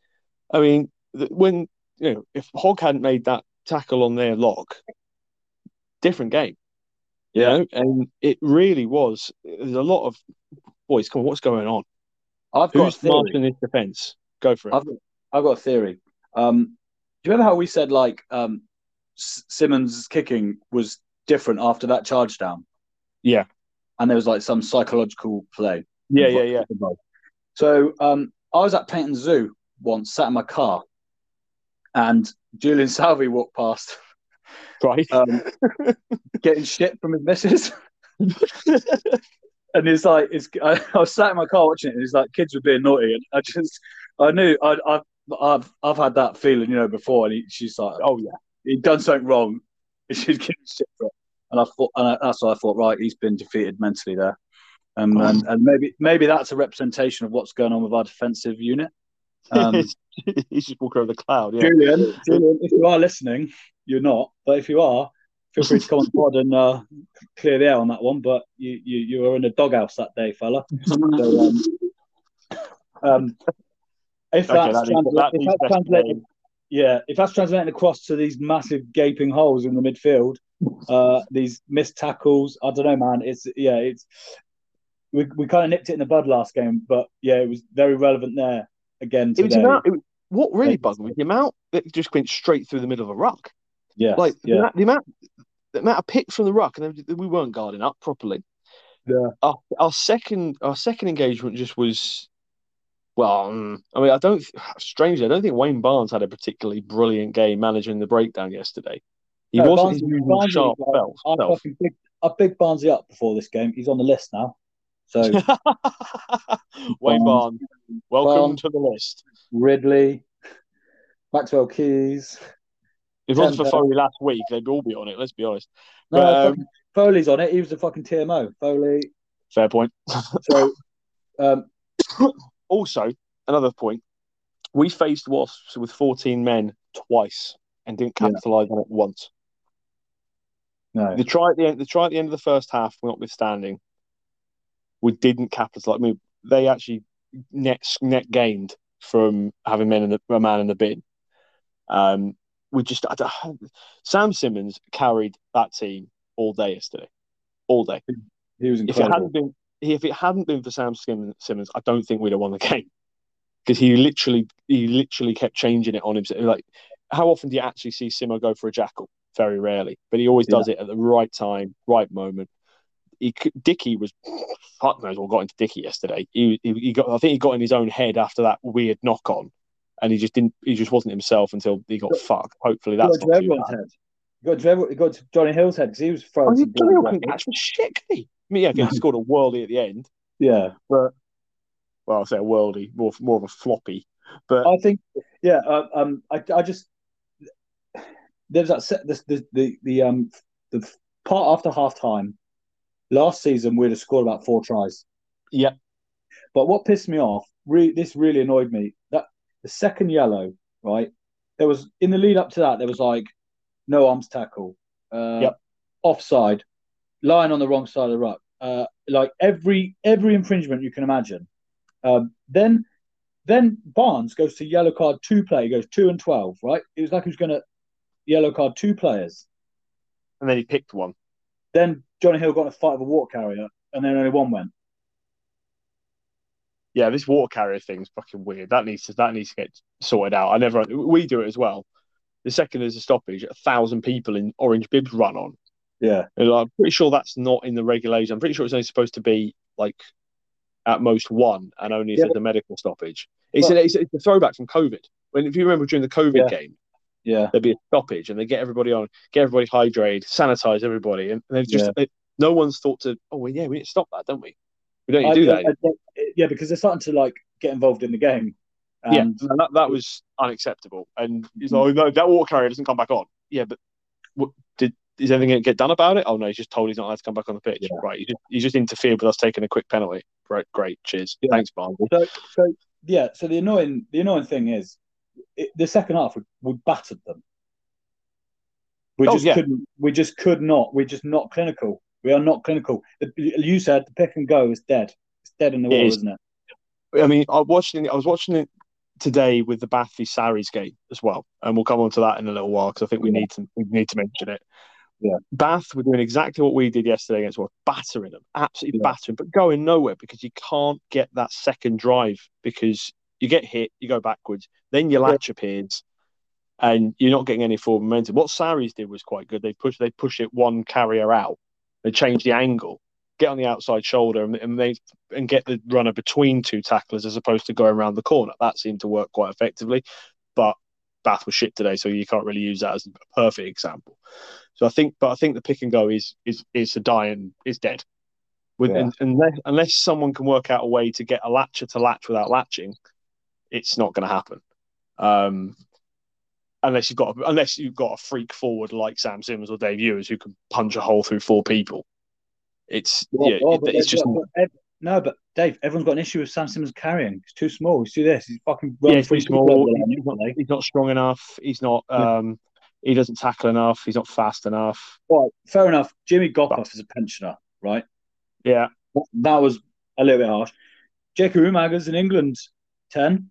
I mean, when you know if Hogg hadn't made that tackle on their lock, different game. Yeah, you know? and it really was. There's a lot of boys. Come on, what's going on? I've Who's got marching this defense? Go for it. I've, I've got a theory. Um, do you remember how we said like um, Simmonds' kicking was different after that charge down? Yeah, and there was like some psychological play. Yeah, yeah, yeah. So um, I was at Paignton Zoo once, sat in my car, and Julian Salvi walked past. (laughs) Right. Um, getting shit from his missus. and he's like, it's, I, I, was sat in my car watching it, and he's like, kids were being naughty, and I just, I knew, I, have I've, I've had that feeling, you know, before, and he, she's like, oh yeah, he'd done something wrong, and she's getting shit for it, and I thought, and I, that's what I thought, right, he's been defeated mentally there, um, oh. and, and maybe, maybe that's a representation of what's going on with our defensive unit. (laughs) Um, he's just walking over the cloud. Yeah. Julian, Julian, if you are listening, you're not, but if you are, feel free to come on the pod and uh, clear the air on that one. But you you, you were in a doghouse that day, fella. So, um, um, if that's, okay, that that if that's translated, yeah, if that's translating across to these massive gaping holes in the midfield, uh, these missed tackles, I don't know, man. It's yeah, it's we, we kind of nipped it in the bud last game, but yeah, it was very relevant there again today. It was about, it, what really bugged me the amount that just went straight through the middle of a ruck. Yeah, like yeah. The, amount, the amount the amount of pick from the ruck, and we weren't guarding up properly. Yeah. Our, our second our second engagement just was well, um, I mean, I don't. Strangely, I don't think Wayne Barnes had a particularly brilliant game managing the breakdown yesterday. He no, wasn't his usual sharp self. I big, I big Barnesy up before this game. He's on the list now. So (laughs) Wayne Barnes, welcome Barnes, to the list. Ridley, Maxwell Keys, if it wasn't for Foley last week, they'd all be on it. Let's be honest. No, but, um, Foley's on it. He was a fucking TMO. Foley. Fair point. (laughs) so, um, also another point. We faced Wasps with 14 men twice and didn't capitalise yeah. on it once. No. The try at the end, the try at the end of the first half, notwithstanding, we didn't capitalise. I mean, they actually net net gained from having men in the, a man in the bin. Um, we just I Sam Simmonds carried that team all day yesterday, all day. He was incredible. If it hadn't been if it hadn't been for Sam Simmonds, I don't think we'd have won the game because he literally he literally kept changing it on himself. Like, how often do you actually see Simo go for a jackal? Very rarely, but he always does yeah. it at the right time, right moment. He Dicky was fuck knows what got into Dicky yesterday. He, he, he got I think he got in his own head after that weird knock on and he just didn't. He just wasn't himself until he got fucked. Hopefully that's got not everyone's head. He got to everyone, got to Jonny Hill's head because he was throwing. Oh, Jonny Hill couldn't catch for shit. I mean, yeah, he (laughs) scored a worldie at the end. Yeah, but well, I'll say a worldie, more more of a floppy. But I think, yeah, um, I I just there's that set, the, the the the um the part after half time. Last season, we'd have scored about four tries. Yep. But what pissed me off, re- this really annoyed me. The second yellow, right? There was in the lead up to that, there was like no arms tackle, uh, Yep. offside, lying on the wrong side of the ruck, uh, like every every infringement you can imagine. Um, then then Barnes goes to yellow card two play, he goes two and twelve, right? It was like he was gonna yellow card two players. And then he picked one. Then Jonny Hill got in a fight with a water carrier, and then only one went. Yeah, this water carrier thing's fucking weird. That needs to that needs to get sorted out. I never we do it as well. The second there's a stoppage, a thousand people in orange bibs run on. Yeah, And I'm pretty sure that's not in the regulation. I'm pretty sure it's only supposed to be like at most one, and only if Yeah, a medical stoppage. It's, a, it's, it's a throwback from COVID. When if you remember during the COVID Yeah. game, yeah, there'd be a stoppage, and they get everybody on, get everybody hydrated, sanitize everybody, and they've just Yeah. it- no one's thought to. Oh well, yeah, we need to stop that, don't we? We don't I- do that. I- yeah, because they're starting to like get involved in the game. yeah, And and that, that was unacceptable. And he's mm-hmm. like, oh, no, that water carrier doesn't come back on. Yeah, but what, did is anything going to get done about it? Oh no, he's just told he's not allowed to come back on the pitch. Yeah. Right, he just, he just interfered with us taking a quick penalty. Right, great, cheers, Yeah. thanks, Barnsley. So, so yeah. So the annoying, the annoying thing is, it, the second half we, we battered them. We Oh, just yeah. couldn't. We just could not. We're just not clinical. We are not clinical. The, you said the pick and go is dead. It's dead in the It water, is. isn't it? I mean, I watched it, I was watching it today with the Bath v Sarries game as well, and we'll come on to that in a little while because I think we Yeah. need to we need to mention it. Yeah. Bath were doing exactly what we did yesterday against what battering them, absolutely Yeah. battering, but going nowhere because you can't get that second drive because you get hit, you go backwards, then your latch appears, and you're not getting any forward momentum. What Sarries did was quite good. They push they push it one carrier out, they change the angle, get on the outside shoulder, and, and they and get the runner between two tacklers as opposed to going around the corner. That seemed to work quite effectively, but Bath was shit today, so you can't really use that as a perfect example. So I think, but I think the pick and go is is is a dying is dead. With Yeah. un- unless unless someone can work out a way to get a latcher to latch without latching, it's not going to happen. Um, unless you've got unless you've got a freak forward like Sam Simmonds or Dave Ewers who can punch a hole through four people. It's Well, yeah, well, it- it's just but no, but Dave, everyone's got an issue with Sam Simmonds carrying. He's too small. He's too this. He's fucking yeah, he's too small. He's not, he's not strong enough. He's not. Um, he doesn't tackle enough. He's not fast enough. Right, fair enough. Jimmy Gopperth is a pensioner, right? Yeah, That was a little bit harsh. Jacob Umaga's in England, ten,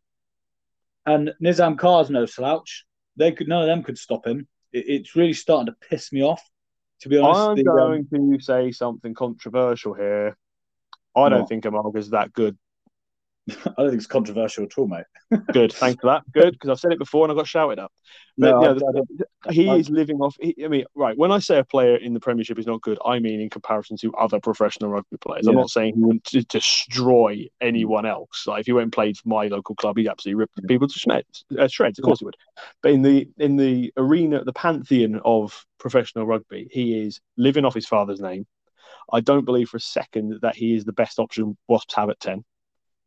and Nizaam Carr's no slouch. They could none of them could stop him. It, it's really starting to piss me off, to be honest. I'm The, um, going to say something controversial here. I don't think Umaga's that good. (laughs) I don't think it's controversial at all, mate. (laughs) Good, thanks for that. Good, because I've said it before and I got shouted at. But No, yeah, he is living off. He, I mean, right. When I say a player in the Premiership is not good, I mean in comparison to other professional rugby players. I'm not saying he would destroy anyone else. Like if he went and played for my local club, he'd absolutely rip Yeah. people to shreds. Uh, shreds, of course he would. But in the in the arena, the pantheon of professional rugby, he is living off his father's name. I don't believe for a second that he is the best option Wasps have at ten.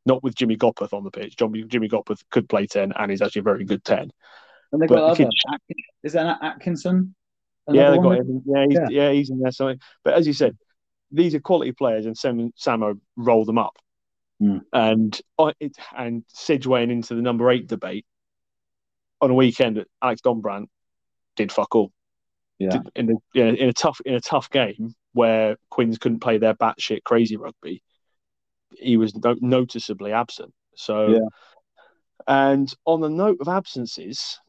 Not with Jimmy Gopperth on the pitch. Jimmy, Jimmy Gopperth could play ten, and he's actually a very good ten. and they but got other. kid- Is that Atkinson? yeah, they got him. Yeah, he's, yeah. he's in there. Something. But as you said, these are quality players, and Sam, Samo roll them up. Hmm. And it, and segueing into the number eight debate on a weekend, that Alex Dombrandt did fuck all. Yeah. In a you in a tough in a tough game where Quins couldn't play their batshit crazy rugby, he was no- noticeably absent. So, Yeah. and on the note of absences,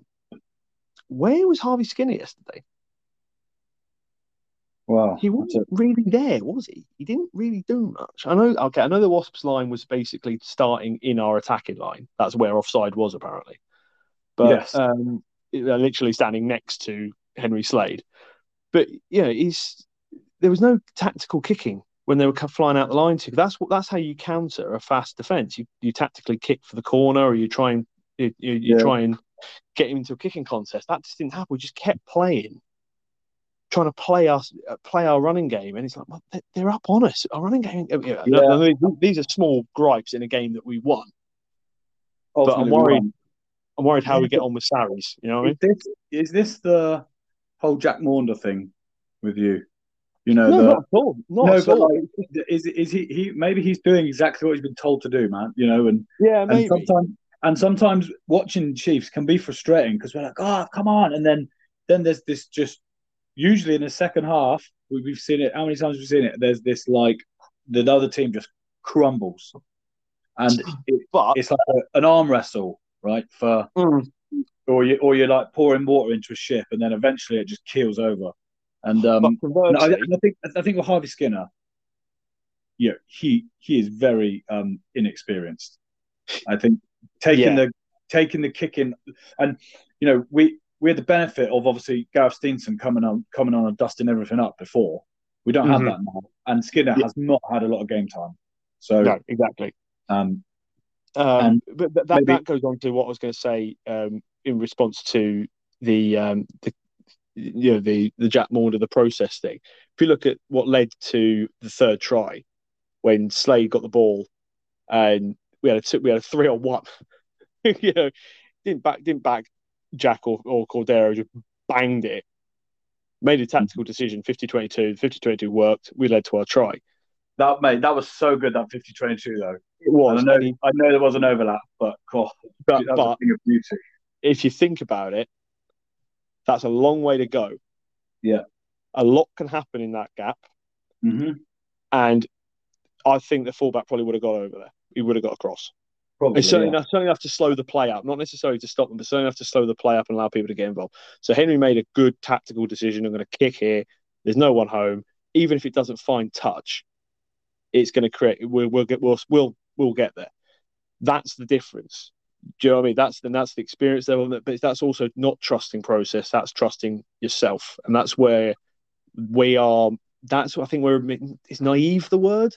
where was Harvey Skinner yesterday? Wow. He wasn't really there, was he? He didn't really do much. I know. Okay, I know the Wasps line was basically starting in our attacking line. That's where offside was apparently. But Yes. um, literally standing next to Henry Slade. But yeah, he's there was no tactical kicking when they were flying out the line. To that's what that's how you counter a fast defense. You you tactically kick for the corner, or you try and you, you, you Yeah. try and get him into a kicking contest. That just didn't happen. We just kept playing trying to play us, uh, play our running game, and it's like well, they- they're up on us. Our running game. uh, Yeah, Yeah. no, these are small gripes in a game that we won. Ultimately, I'm worried- I'm worried how we get on with Sarries. You know what I mean? Is this is this the whole Jack Maunder thing with you? You know, no, the, not at all. Not no, at all. Like, is is he, he? Maybe he's doing exactly what he's been told to do, man. You know, and yeah, maybe. And sometimes, and sometimes watching Chiefs can be frustrating because we're like, oh, come on, and then then there's this just usually in the second half we've seen it. How many times we've we seen it? There's this like the other team just crumbles, and (laughs) it, but, it's like a, an arm wrestle, right? For mm. or you or you're like pouring water into a ship, and then eventually it just keels over. And um, no, I, I, think I think with Harvey Skinner, yeah, he he is very um, inexperienced. I think taking yeah. the taking the kick in, and you know we we had the benefit of obviously Gareth Steenson coming on coming on and dusting everything up before. We don't mm-hmm. have that now, and Skinner yeah. has not had a lot of game time. So no, exactly. Um, um, but that, maybe... that goes on to what I was going to say um, in response to the um, the you know the the Jack Maunder the process thing. If you look at what led to the third try, when Slade got the ball, and we had a two, we had a three on one, (laughs) you know, didn't back didn't back Jack or, or Cordero, just banged it, made a tactical mm-hmm. decision. 50-22, 50-22 worked. We led to our try. That mate, that was so good. That 50-22 though. It was. And I know, I know there was an overlap, but, oh, but, but if you think about it, that's a long way to go. Yeah. A lot can happen in that gap. Mm-hmm. And I think the fullback probably would have got over there. He would have got across. Probably, it's certainly, yeah. enough, certainly enough to slow the play up, not necessarily to stop them, but certainly enough to slow the play up and allow people to get involved. So Henry made a good tactical decision. I'm going to kick here. There's no one home. Even if it doesn't find touch, it's going to create. We'll, we'll get. We'll, we'll we'll get there. That's the difference. Do you know what I mean? That's the that's the experience level, but that's also not trusting process. That's trusting yourself, and that's where we are. That's what I think we're. Is naive the word,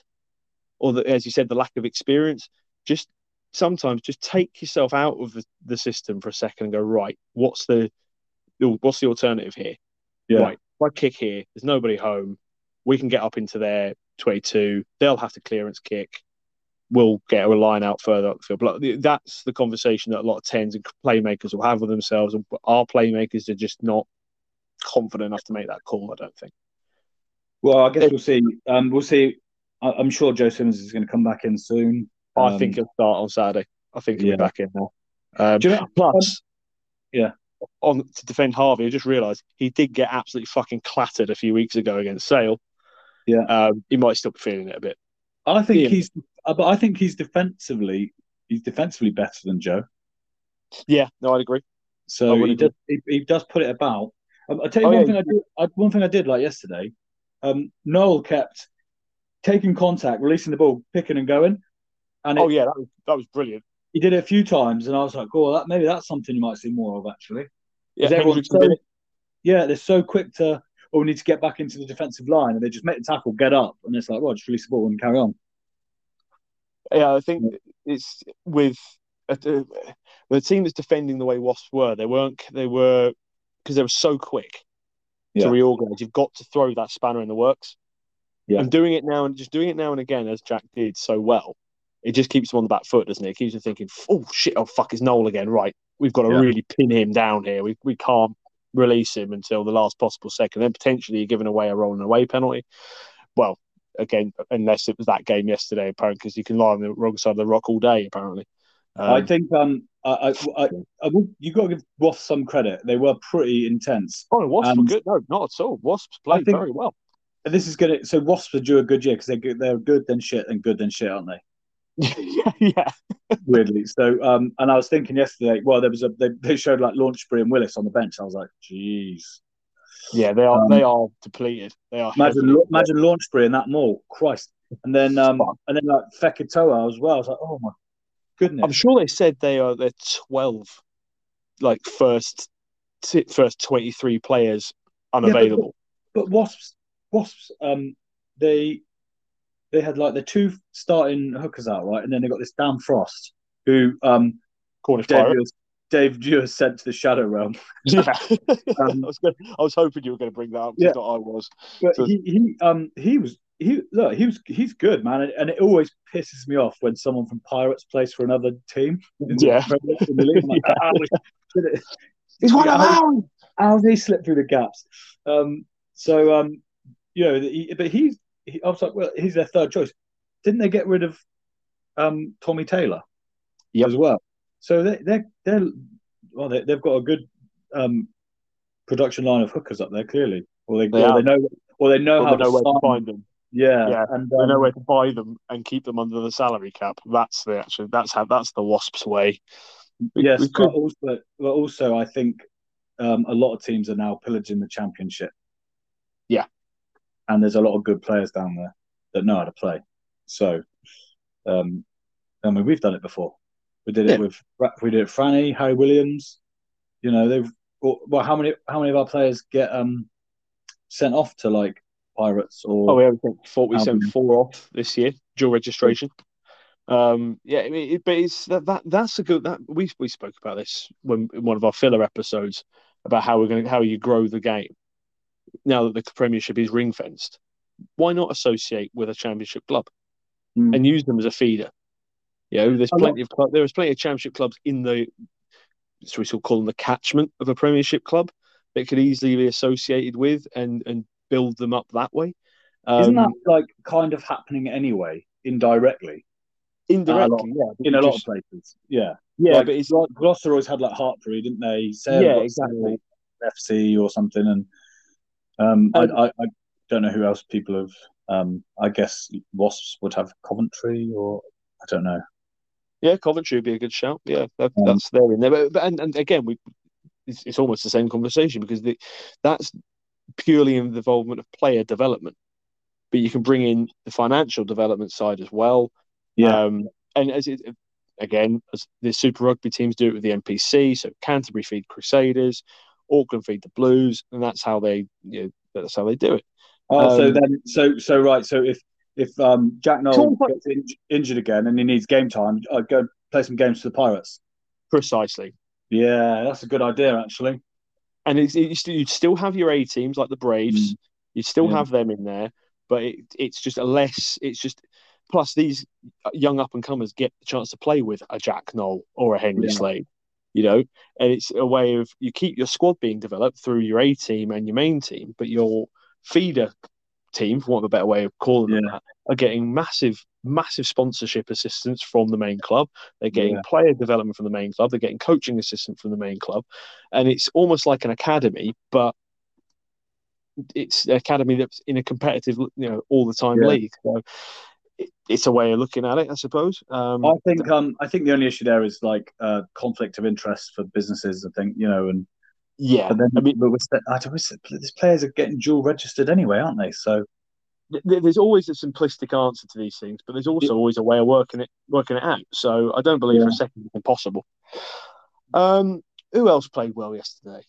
or the, as you said, the lack of experience. Just sometimes just take yourself out of the, the system for a second and go right. What's the what's the alternative here? Yeah. Right. If I kick here, there's nobody home. We can get up into their 22. They'll have to clearance kick will get a line out further up the field. But that's the conversation that a lot of tens and playmakers will have with themselves. And our playmakers are just not confident enough to make that call. I don't think. Well, I guess we'll see. Um, we'll see. I'm sure Joe Simmonds is going to come back in soon. Um, I think he'll start on Saturday. I think he'll yeah. be back in now. Um, you know, plus, um, yeah, on to defend Harvey, I just realised he did get absolutely fucking clattered a few weeks ago against Sale. Yeah, um, he might still be feeling it a bit. I think yeah. he's but I think he's defensively he's defensively better than Joe. Yeah, no, I'd agree. So he, agree. Does, he, he, does put it about. Um, I'll tell you oh, one yeah. thing I did. I, one thing I did like yesterday. Um, Nowell kept taking contact, releasing the ball, picking and going. And oh yeah, that was that was brilliant. He did it a few times, and I was like, "Oh, that, maybe that's something you might see more of." Actually, yeah, so, yeah, they're so quick to. Oh, we need to get back into the defensive line, and they just make the tackle, get up, and it's like, well, just release the ball and carry on. Yeah, I think it's with a, the team that's defending the way Wasps were. They weren't. They were because they were so quick yeah. to reorganize. You've got to throw that spanner in the works. Yeah. And doing it now and just doing it now and again, as Jack did so well, it just keeps him on the back foot, doesn't it? It keeps him thinking, "Oh shit! Oh fuck! It's Nowell again." Right, we've got to yeah. really pin him down here. We we can't release him until the last possible second. Then potentially you're giving away a rolling away penalty. Well, again, unless it was that game yesterday, apparently, because you can lie on the wrong side of the rock all day, apparently. Um, I think um, I, I, I, I you got to give Wasps some credit. They were pretty intense. Oh, Wasps were good. No, not at all. Wasps played think, very well. And this is gonna. So Wasps are due a good year because they're good, they're good then shit and good then shit, aren't they? yeah, (laughs) yeah. Weirdly. So, um, and I was thinking yesterday. Well, there was a they, they showed like Launchbury and Willis on the bench. I was like, jeez. Yeah, they are. Um, they are depleted. They are. Imagine, imagine Launchbury in that mall. Christ. And then, um, and then like Fekitoa as well. I was like, oh my goodness. I'm sure they said they are. They're 12, like first, first 23 players unavailable. Yeah, but, but, Wasps, Wasps, um, they they had like the two starting hookers out right, and then they got this Dan Frost who um, Cornish Dave, Dave Dewar sent to the Shadow Realm. (laughs) yeah, (laughs) um, I, was gonna, I was hoping you were going to bring that up. Yeah, I was. But so, he, he, um, he was he look he was he's good man, and, it always pisses me off when someone from Pirates plays for another team. Yeah, like, (laughs) he's one of ours. how he slipped through the gaps? Um, so um, you know, he, but he's he, I was like, well, he's their third choice. Didn't they get rid of um, Tommy Taylor yep. as well? So they, they're they're well, they, have got a good um, production line of hookers up there, clearly. Or they, they, or they know, or they know or how they know to, where to find them. Yeah, yeah, and um, they know um, where to buy them and keep them under the salary cap. That's the actually that's how that's the Wasps' way. We, yes, we could... but also, but also I think um, a lot of teams are now pillaging the championship. Yeah, and there's a lot of good players down there that know how to play. So, um, I mean, we've done it before. We did it with we did it Franny, Harry Williams. You know, they've well, how many how many of our players get um sent off to like Pirates or? Oh, we haven't thought we sent four off this year dual registration. Um, yeah, it, but it's that, that that's a good that we we spoke about this when in one of our filler episodes about how we're going to how you grow the game now that the Premiership is ring fenced. Why not associate with a Championship club mm. and use them as a feeder? You know, there's plenty of there is plenty of Championship clubs in the so we still call them the catchment of a Premiership club that could easily be associated with and and build them up that way. Um, Isn't that um, like kind of happening anyway, indirectly? Indirectly, yeah. In a lot of places, yeah. Yeah, like, but it's like Gloucester always had like Hartpury, didn't they? Sarah yeah, exactly. FC or something, and um, um I, I, I don't know who else people have. Um, I guess Wasps would have Coventry, or I don't know. Yeah, Coventry would be a good shout. Yeah, that, um, that's there in there. But, but and, and again, we it's, it's, almost the same conversation because the, that's purely in the involvement of player development. But you can bring in the financial development side as well. Yeah. Um, and as it again, as the Super Rugby teams do it with the NPC, so Canterbury feed Crusaders, Auckland feed the Blues, and that's how they you know, that's how they do it. Oh, um, so then so so right. So if if um, Jack Nowell gets in, injured again and he needs game time, I'd go play some games for the Pirates. Precisely. Yeah, that's a good idea, actually. And it's, it's, you'd still have your A teams like the Braves. Mm. You still yeah. have them in there, but it, it's just a less. It's just plus these young up and comers get the chance to play with a Jack Nowell or a Henry yeah. Slade. You know, and it's a way of you keep your squad being developed through your A team and your main team, but your feeder team, for want of a better way of calling yeah. them that, are getting massive, massive sponsorship assistance from the main club. They're getting yeah. player development from the main club. They're getting coaching assistance from the main club, and it's almost like an academy, but it's an academy that's in a competitive, you know, all the time yeah. league. So it's a way of looking at it, I suppose. Um, I think um, I think the only issue there is like uh, conflict of interest for businesses. I think you know, and yeah, but then, I mean, but I these players are getting dual registered anyway, aren't they? So there's always a simplistic answer to these things, but there's also yeah. always a way of working it working it out. So I don't believe yeah. for a second it's impossible. Um, who else played well yesterday?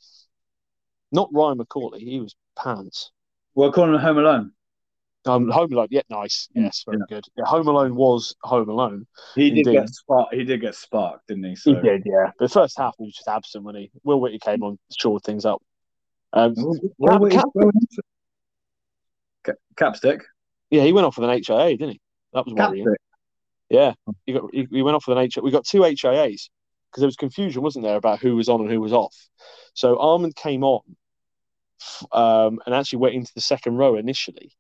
Not Ryan McCauley. He was pants. Well, calling him Home Alone. Um, Home Alone, yeah, nice, yes, very yeah. good. Yeah, Home Alone was Home Alone. He indeed. did get sparked. He did get sparked, didn't he? So. He did, yeah. The first half he was just absent when he Will Whitty came on, shored things up. Um, Will, Cap, Cap, Capstick. Yeah, he went off with an HIA, didn't he? That was worrying. Capstick. Yeah, he got he, he, went off with an HIA. We got two HIAs because there was confusion, wasn't there, about who was on and who was off. So Armand came on um, and actually went into the second row initially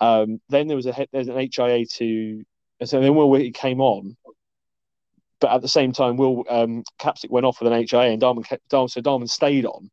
um, then there was a there's an HIA to, and so then Will Whitty came on, but at the same time, Will um, Capstick went off with an HIA, and Darman, Darman so Darman stayed on.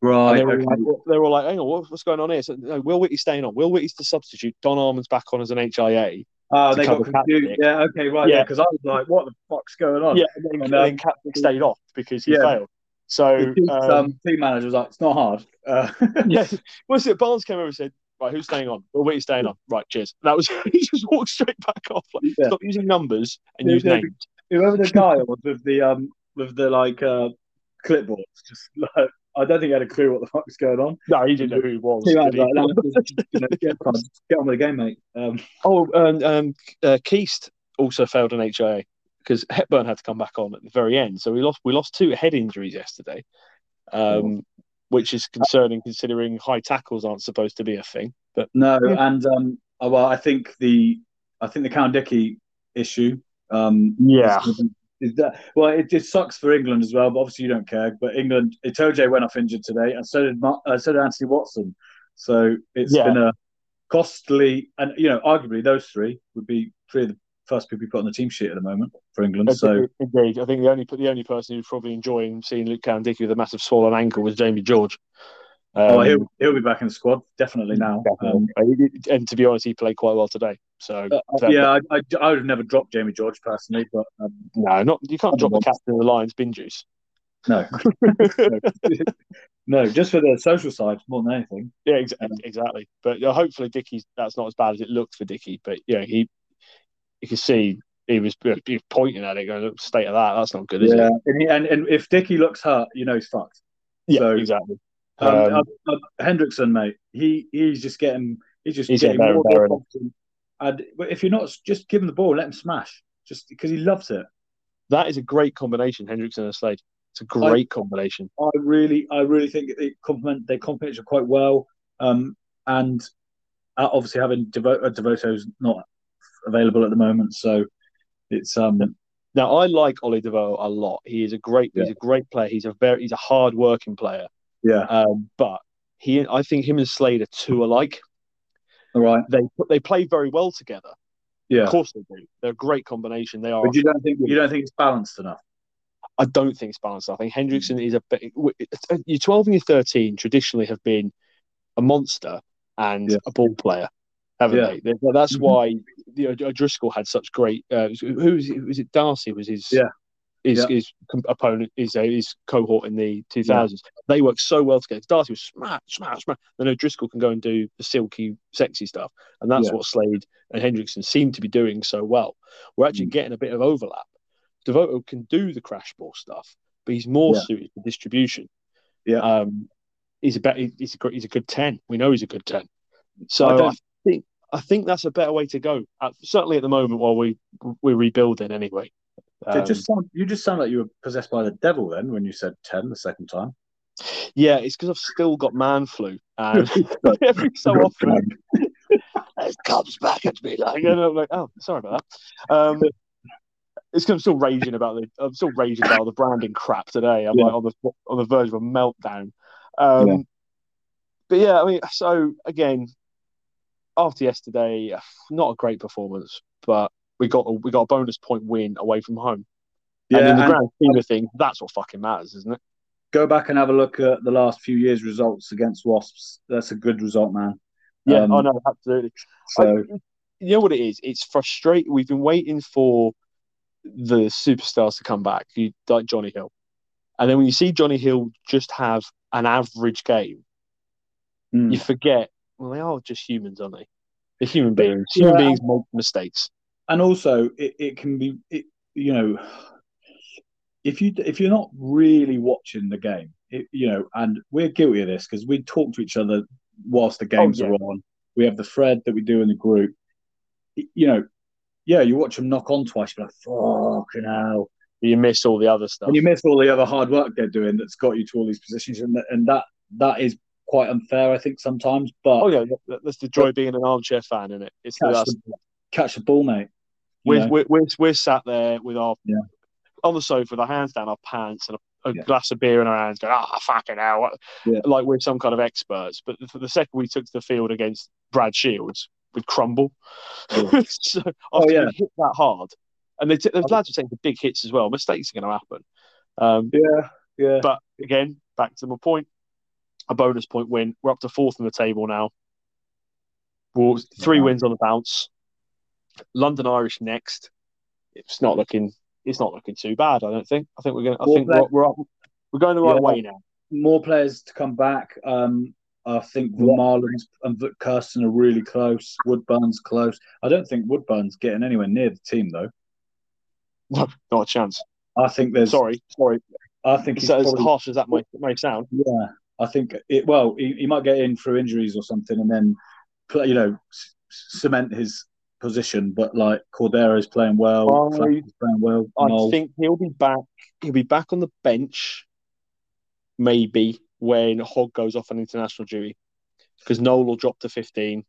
Right. They were, okay. like, they were, like, hang on, what's going on here? So, no, Will Whitty's staying on. Will Whitty's the substitute. Don Armand's back on as an HIA. Oh, they got confused. Yeah, okay, right. Yeah, because I was like, what the fuck's going on? Yeah, and then, and, um, Capstick stayed off because he yeah. failed. So um, um, team manager was like, it's not hard. Uh, (laughs) yeah. (laughs) What's it? Barnes came over and said, Right, who's staying on? Well, wait, staying on. Right, cheers. That was (laughs) he just walked straight back off. Like, yeah. Stop using numbers and use names. Whoever the (laughs) guy was with the um with the like uh clipboards, just like I don't think he had a clue what the fuck was going on. No, he didn't know who he was. He like, (laughs) you know, get, on, get, on, with the game, mate. Um, oh, um, um, uh, Keast also failed an HIA because Hepburn had to come back on at the very end. So we lost we lost two head injuries yesterday. Um, which is concerning considering high tackles aren't supposed to be a thing. But no, yeah. and um, uh, well, I think the I think the Cowan Dickie issue, um, yeah, is, that, well, it just sucks for England as well, but obviously you don't care. But England, Itoje went off injured today, and so did uh, so did Anthony Watson. So it's yeah. been a costly, and you know, arguably those three would be three of the first people put on the team sheet at the moment for England. So indeed, I think the only the only person who's probably enjoying seeing Luke Cowan-Dickie with a massive swollen ankle was Jamie George. Um, oh, he'll, he'll be back in the squad definitely now. Definitely. Um, and to be honest, he played quite well today. So uh, that, yeah, I, I, I, would have never dropped Jamie George personally, but um, no, not you can't drop the captain of the Lions bin juice. No. (laughs) (laughs) no. just for the social side more than anything. Yeah, exactly. exactly. But uh, hopefully, Dickie's that's not as bad as it looked for Dickie. But yeah, he you can see he was, he was pointing at it, going, "State of that, that's not good, is yeah. it?" And, he, and and if Dickie looks hurt, you know he's fucked. Yeah, so, exactly. Um, um, uh, uh, Hendrickson, mate, he he's just getting he's just he's getting more confident. And if you're not just give him the ball, let him smash, just because he loves it. That is a great combination, Hendrickson and Slade. It's a great I, combination. I really, I really think they complement they complement each other quite well. Um, and uh, obviously having Devo- uh, Devoto's not available at the moment, so it's um. Now I like Ollie Devoto a lot. He is a great, yeah. he's a great player. He's a very, he's a hard working player. Yeah. Um, but he, I think him and Slade are too alike. All right. They they play very well together. Yeah. Of course they do. They're a great combination. They are. But you don't think you don't think it's balanced enough? I don't think it's balanced. I think Hendrickson is a bit. Your twelve and your thirteen traditionally have been a monster and yeah. a ball player, haven't yeah. they? That's mm-hmm. why you know, Driscoll had such great. Uh, who was it? Was it Darcy? Was his yeah his, yeah. his opponent, his, uh, his cohort in the 2000s. Yeah. They work so well together. Darcy was smash, smash, smash. Then O'Driscoll can go and do the silky, sexy stuff. And that's what Slade and Hendrickson seem to be doing so well. We're actually mm. getting a bit of overlap. Devoto can do the crash ball stuff, but he's more suited for distribution. Yeah. Um, he's a he's a he's a good 10. We know he's a good 10. So I, think that's a better way to go. Uh, certainly at the moment while we we're rebuilding anyway. Um, just sound, you just sound like you were possessed by the devil then when you said ten the second time. Yeah, it's because I've still got man flu, and (laughs) (laughs) every so often (laughs) it comes back at me like, and I'm like, oh, sorry about that. Um, it's because I'm still raging about the I'm still raging about the branding crap today. I'm yeah. like on the on the verge of a meltdown. Um, yeah. But yeah, I mean, so again, after yesterday, not a great performance, but we got a, we got a bonus point win away from home. Yeah, and in the grand scheme of things, that's what fucking matters, isn't it? Go back and have a look at the last few years' results against Wasps. That's a good result, man. Yeah, um, I know, absolutely. So, I, you know what it is? It's frustrating. We've been waiting for the superstars to come back, you, like Jonny Hill, and then when you see Jonny Hill just have an average game, mm. you forget. Well, they are just humans, aren't they? They're human beings. Human yeah. beings make mistakes and also it, it can be it, you know if you if you're not really watching the game it, you know and we're guilty of this because we talk to each other whilst the oh, games oh, yeah. are on we have the thread that we do in the group you know yeah you watch them knock on twice you're like fucking hell you miss all the other stuff and you miss all the other hard work they're doing that's got you to all these positions and, and that that is quite unfair i think sometimes but oh yeah that's the joy of being an armchair fan in it it's catch the, catch the ball mate we're, we're, we're, we're, sat there with our yeah. on the sofa with our hands down our pants and a, a yeah. glass of beer in our hands, going, "Ah, oh, fucking hell!" Yeah. Like we're some kind of experts. But the, the, second we took to the field against Brad Shields, we'd crumble. (laughs) so oh yeah, hit that hard, and they t- those lads are taking the big hits as well. Mistakes are going to happen. Um, yeah, yeah. But again, back to my point, a bonus point win. We're up to fourth in the table now. We're three wins on the bounce. London Irish next. It's not looking. It's not looking too bad. I don't think. I think we're going. I think we're, we're, we're going the right yeah, way now. More players to come back. Um, I think the Marlins and Kirsten are really close. Woodburn's close. I don't think Woodburn's getting anywhere near the team though. No, (laughs) not a chance. I think there's. Sorry, sorry. I think so. Probably, as harsh as that might may sound. Yeah, I think it. Well, he, he might get in through injuries or something, and then, you know, cement his position, but like Cordero is playing well. I, playing well. I think he'll be back. He'll be back on the bench, maybe when Hogg goes off on international duty, because Nowell will drop to fifteen.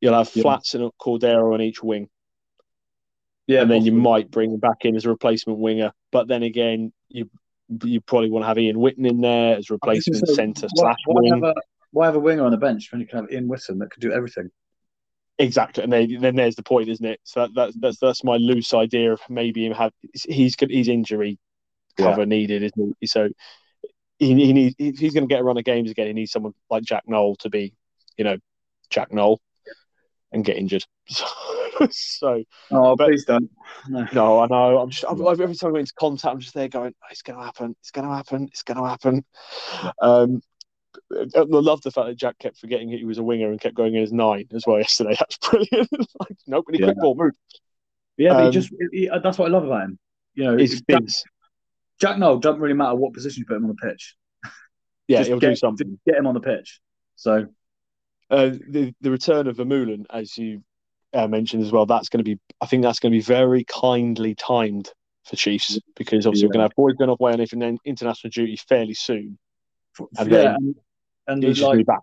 You'll have yeah. Flats and Cordero on each wing. Yeah, and then possibly. you might bring him back in as a replacement winger. But then again, you you probably want to have Ian Whitten in there as replacement centre slash why, wing. have a, why have a winger on the bench when you can have Ian Whitten that could do everything? Exactly, and then, then there's the point, isn't it? So that, that's that's that's my loose idea of maybe him have he's he's injury cover yeah. needed, isn't he? So he, he needs if he's going to get a run of games again, he needs someone like Jack Nowell to be, you know, Jack Nowell and get injured. (laughs) so, oh, but, please don't. No. no, I know. I'm just I'm, every time I go into contact, I'm just there going, oh, "It's going to happen. It's going to happen. It's going to happen." Um, I love the fact that Jack kept forgetting he was a winger and kept going in as nine as well yesterday. (laughs) That's brilliant. (laughs) like, nobody yeah. quick ball move. Yeah, um, he just he, that's what I love about him. You know, Jack, Jack Nowell doesn't really matter what position you put him on the pitch. Yeah, he'll get, do something. Get him on the pitch. So uh, the the return of Vermeulen, as you uh, mentioned as well, that's going to be. I think that's going to be very kindly timed for Chiefs because obviously yeah. we're going to have boys going off away on international duty fairly soon. And yeah, and, and he's like, back.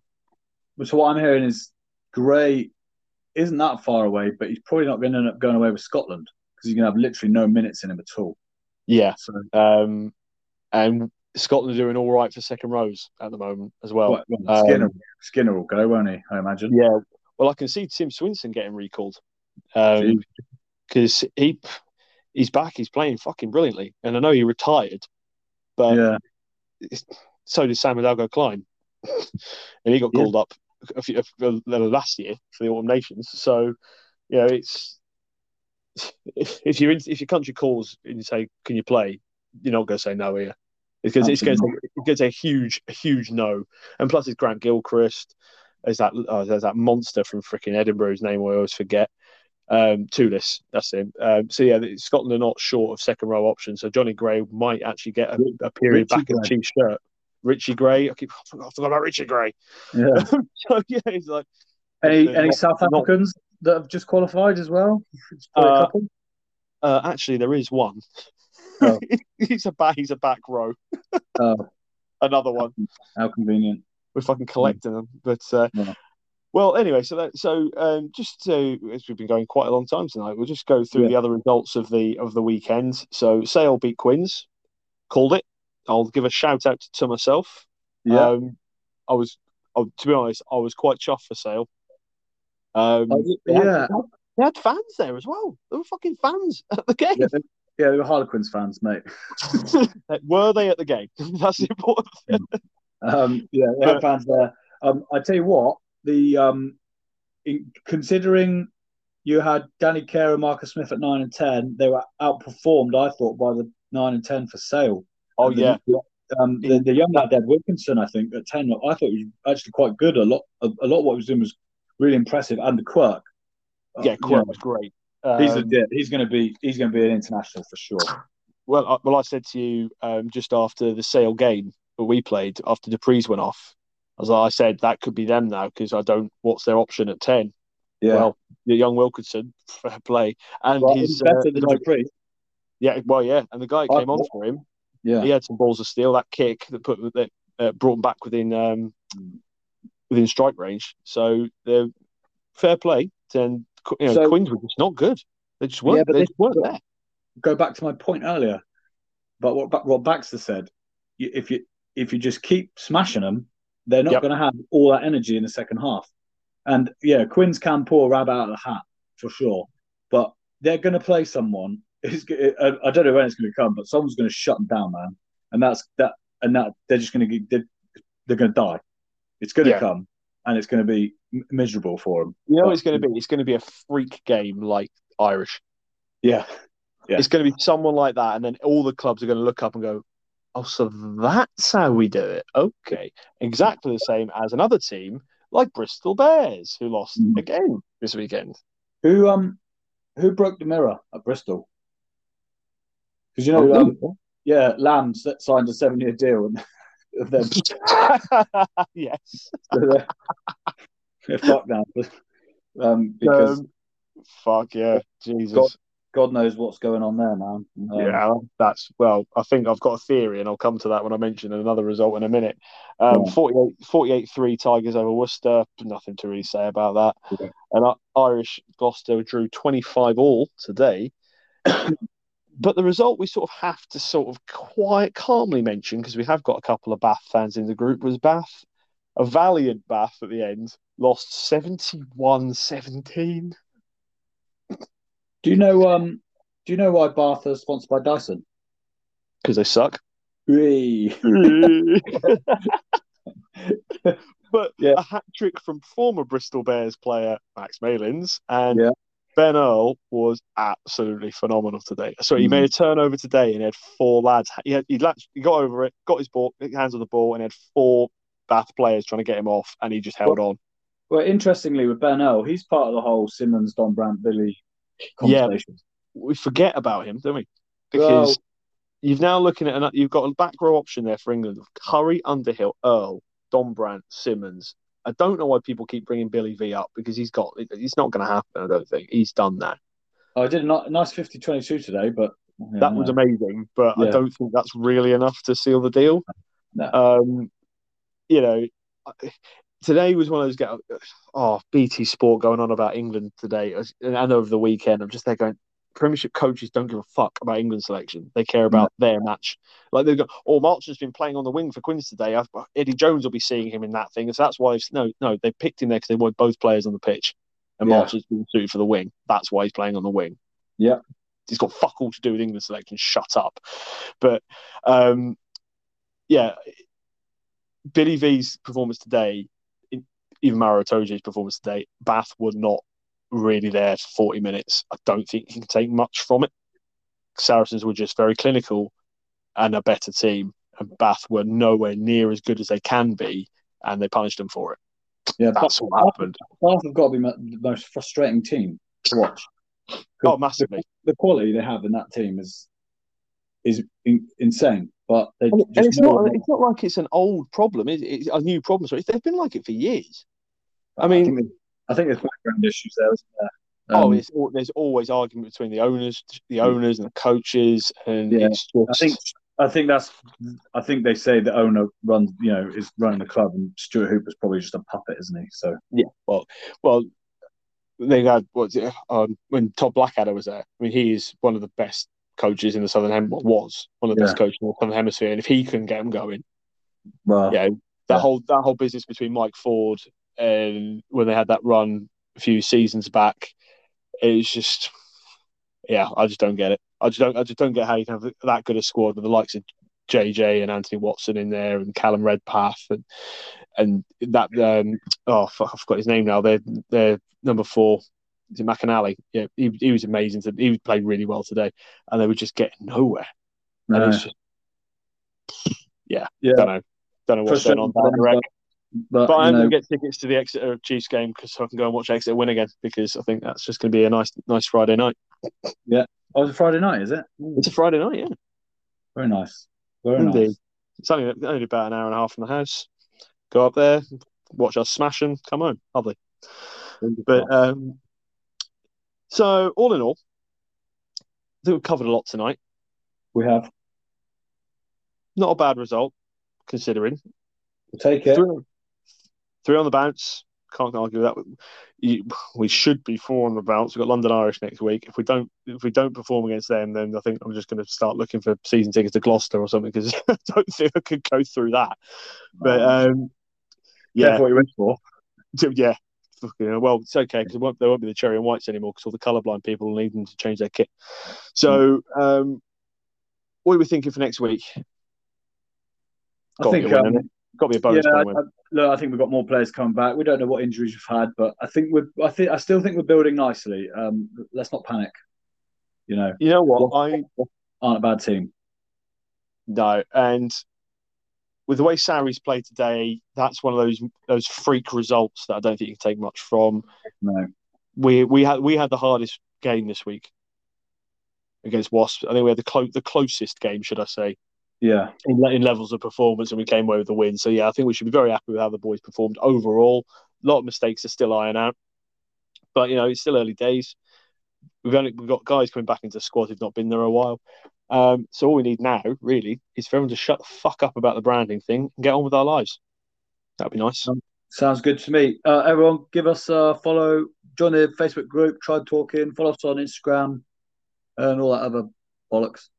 So what I'm hearing is Gray isn't that far away, but he's probably not going to end up going away with Scotland because he's going to have literally no minutes in him at all. Yeah. So, um, and Scotland are doing all right for second rows at the moment as well. well Skinner, um, Skinner will go, won't he? I imagine. Yeah. Well, I can see Tim Swinson getting recalled because um, he he's back. He's playing fucking brilliantly, and I know he retired, but yeah. so did Sam Hidalgo Clyne, (laughs) and he got called yeah. up a few, a, last year for the Autumn Nations. So, you know, it's (laughs) if, if you if your country calls and you say, "Can you play?" You're not going to say no here because it's going to it's a huge huge no. And plus, it's Grant Gilchrist. There's that oh, there's that monster from freaking Edinburgh whose name I always forget. Um, Toolis, that's him. Um, so yeah, Scotland are not short of second row options. So Jonny Gray might actually get a, a period Richie back Gray. in the chief shirt. Richie Gray, I keep I forgot, about Richie Gray. Yeah. (laughs) so yeah, he's like any any not, South Africans not, that have just qualified as well. Uh, uh, actually, there is one. Oh. (laughs) he's a back. He's a back row. oh. (laughs) Another one. How convenient. We're fucking collecting them, but uh, yeah. well, anyway. So that so um, just to as we've been going quite a long time tonight, we'll just go through yeah. the other results of the of the weekend. So Sale beat Quins, called it. I'll give a shout out to myself. Yeah. Um, I was, I, to be honest, I was quite chuffed for Sale. Um, they yeah. Had, they had fans there as well. There were fucking fans at the game. Yeah, they, yeah, they were Harlequins fans, mate. (laughs) were they at the game? (laughs) That's the important thing. Um, yeah, they had fans there. Um, I tell you what, the um, in, considering you had Danny Care and Marcus Smith at nine and ten, they were outperformed, I thought, by the nine and ten for Sale. Oh yeah. The, um, the, the young lad Ed Wilkinson, I think, at ten, I thought he was actually quite good. A lot, a, a lot of what he was doing was really impressive, and the Quirke. Yeah, Quirke was great. Um, he's a, yeah, he's going to be he's going to be an international for sure. Well, I, well, I said to you um, just after the Sale game that we played after the du Preez's went off. As I said, that could be them now because I don't. What's their option at ten? Yeah. Well, the young Wilkinson, (laughs) fair play, and well, his better uh, than du Preez. Yeah, well, yeah, and the guy came I, on for him. Yeah, he had some balls of steel. That kick that put that uh, brought him back within um, within strike range. So they're fair play. Then you know, so, Quins were just not good. They just weren't. Yeah, but they just weren't there. Go back to my point earlier, but what what Baxter said. If you if you just keep smashing them, they're not yep. going to have all that energy in the second half. And yeah, Quins can pull a rabbit out of the hat for sure, but they're going to play someone. I don't know when it's going to come, but someone's going to shut them down, man. And that's that. And that they're just going to get they're, they're going to die. It's going to yeah. come, and it's going to be miserable for them. You know, but, it's going to be it's going to be a freak game like Irish. Yeah, yeah. It's going to be someone like that, and then all the clubs are going to look up and go, "Oh, so that's how we do it." Okay, exactly the same as another team like Bristol Bears, who lost mm. again this weekend. Who um who broke the mirror at Bristol? Because you know, oh, um, yeah, Lam signed a seven-year deal, and (laughs) then (laughs) yes, they're, they're fucked now. Um, because um, fuck yeah, Jesus. God, God knows what's going on there, man. Um, yeah, that's well. I think I've got a theory, and I'll come to that when I mention another result in a minute. Um, yeah. 48, 48 3 Tigers over Worcester. Nothing to really say about that. Yeah. And uh, Irish Gloucester drew 25 all today but the result we sort of have to sort of quite calmly mention because we have got a couple of Bath fans in the group was Bath, a valiant Bath at the end, lost 71-17. Do you know um do you know why Bath are sponsored by Dyson? Because they suck. (laughs) but yeah. a hat trick from former Bristol Bears player Max Malins and yeah. Ben Earl was absolutely phenomenal today. So he mm. made a turnover today and he had four lads. He had, he, latched, he got over it, got his ball, hands on the ball, and had four Bath players trying to get him off, and he just held well, on. Well, interestingly, with Ben Earl, he's part of the whole Simmonds, Dombrandt, Billy conversation. Yeah, we forget about him, don't we? Because well, you've now looking at an, you've got a back row option there for England: Curry, Underhill, Earl, Dombrandt, Simmonds. I don't know why people keep bringing Billy V up because he's got it's not going to happen. I don't think he's done that. I did a nice 50-22 today, but yeah, that was amazing. But yeah. I don't think that's really enough to seal the deal. No. Um, you know, today was one of those get oh BT Sport going on about England today and over the weekend. I'm just there going, Premiership coaches don't give a fuck about England selection. They care about their match. Like they've got, oh, March's been playing on the wing for Quins today. I've, Eddie Jones will be seeing him in that thing. So that's why, no, no, they picked him there because they want both players on the pitch. And yeah. March has been suited for the wing. That's why he's playing on the wing. Yeah. He's got fuck all to do with England selection. Shut up. But um, yeah, Billy V's performance today, even Maro Itoje's performance today, Bath were not really there for 40 minutes. I don't think he can take much from it. Saracens were just very clinical and a better team, and Bath were nowhere near as good as they can be, and they punished them for it. Yeah, that's Bath, what happened. Bath have got to be the most frustrating team to watch. Oh, massively. The, the, quality they have in that team is is in, insane. But and, and it's not it's not like it's an old problem. It's, it's a new problem. So they've been like it for years. I mean, I think there's background issues there, isn't there? Oh, um, oh, there's always argument between the owners, the owners and the coaches, and yeah, just... I think I think that's I think they say the owner runs, you know, is running the club, and Stuart Hooper's probably just a puppet, isn't he? So yeah, well, well, they had what's it um, when Todd Blackadder was there. I mean, he is one of the best coaches in the Southern Hemisphere. Was one of the yeah. best coaches in the Southern Hemisphere, and if he can get them going, well, yeah, that yeah. whole that whole business between Mike Ford and when they had that run a few seasons back, it's just yeah, I just don't get it. I just don't I just don't get how you can have that good a squad with the likes of JJ and Anthony Watson in there and Callum Redpath and and that um oh fuck, I forgot his name now. They're they're number four. Is it McNally? Yeah, he, he was amazing. He played really well today, and they were just getting nowhere. No. And it's just yeah, yeah. Don't know, don't know what's going on down the but, but I'm going to get tickets to the Exeter Chiefs game because I can go and watch Exeter win again because I think that's just going to be a nice, nice Friday night. Yeah. Oh, it's a Friday night, is it? It's a Friday night, yeah. Very nice. Very Indeed. nice. It's only, only about an hour and a half from the house. Go up there, watch us smash them, come home. Lovely. But um, so, all in all, I think we've covered a lot tonight. We have. Not a bad result, considering. We'll take it. Three, three on the bounce. Can't argue with that. We should be four on the bounce. We've got London Irish next week. If we don't, if we don't perform against them, then I think I'm just going to start looking for season tickets to Gloucester or something because (laughs) I don't think I could go through that. But um, yeah, what you went for. (laughs) Yeah, well, it's okay because won't, there won't be the cherry and whites anymore because all the colourblind people will need them to change their kit. So, um, what are we thinking for next week? I think um, got to be a bonus. Yeah, I, look, I think we've got more players coming back. We don't know what injuries we've had, but I think we're. I think I still think we're building nicely. Um, let's not panic. You know. You know what? I aren't a bad team. No, and with the way Sarries played today, that's one of those those freak results that I don't think you can take much from. No. We we had we had the hardest game this week against Wasps. I think we had the clo- the closest game, should I say, yeah, in, in, levels of performance, and we came away with the win. So yeah, I think we should be very happy with how the boys performed overall. A lot of mistakes are still iron out, but you know it's still early days. We've only we've got guys coming back into the squad who've not been there a while. Um, so all we need now, really, is for everyone to shut the fuck up about the branding thing and get on with our lives. That'd be nice. Um, sounds good to me. Uh, everyone, give us a follow. Join the Facebook group. Try talking. Follow us on Instagram. and all that other bollocks.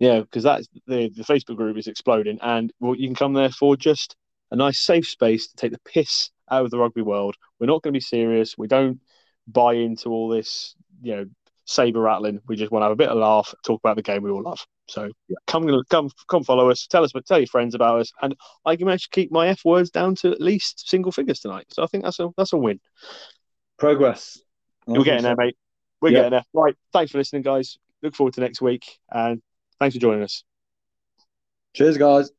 Yeah, because that's the the Facebook group is exploding, and well, you can come there for just a nice safe space to take the piss out of the rugby world. We're not going to be serious. We don't buy into all this, you know, saber rattling. We just want to have a bit of a laugh, talk about the game we all love. So yeah. come come come follow us. Tell us, but tell your friends about us, and I can manage to keep my f words down to at least single figures tonight. So I think that's a that's a win. Progress. We're getting there, mate. We're yeah. getting there. Right. Thanks for listening, guys. Look forward to next week, and thanks for joining us. Cheers, guys.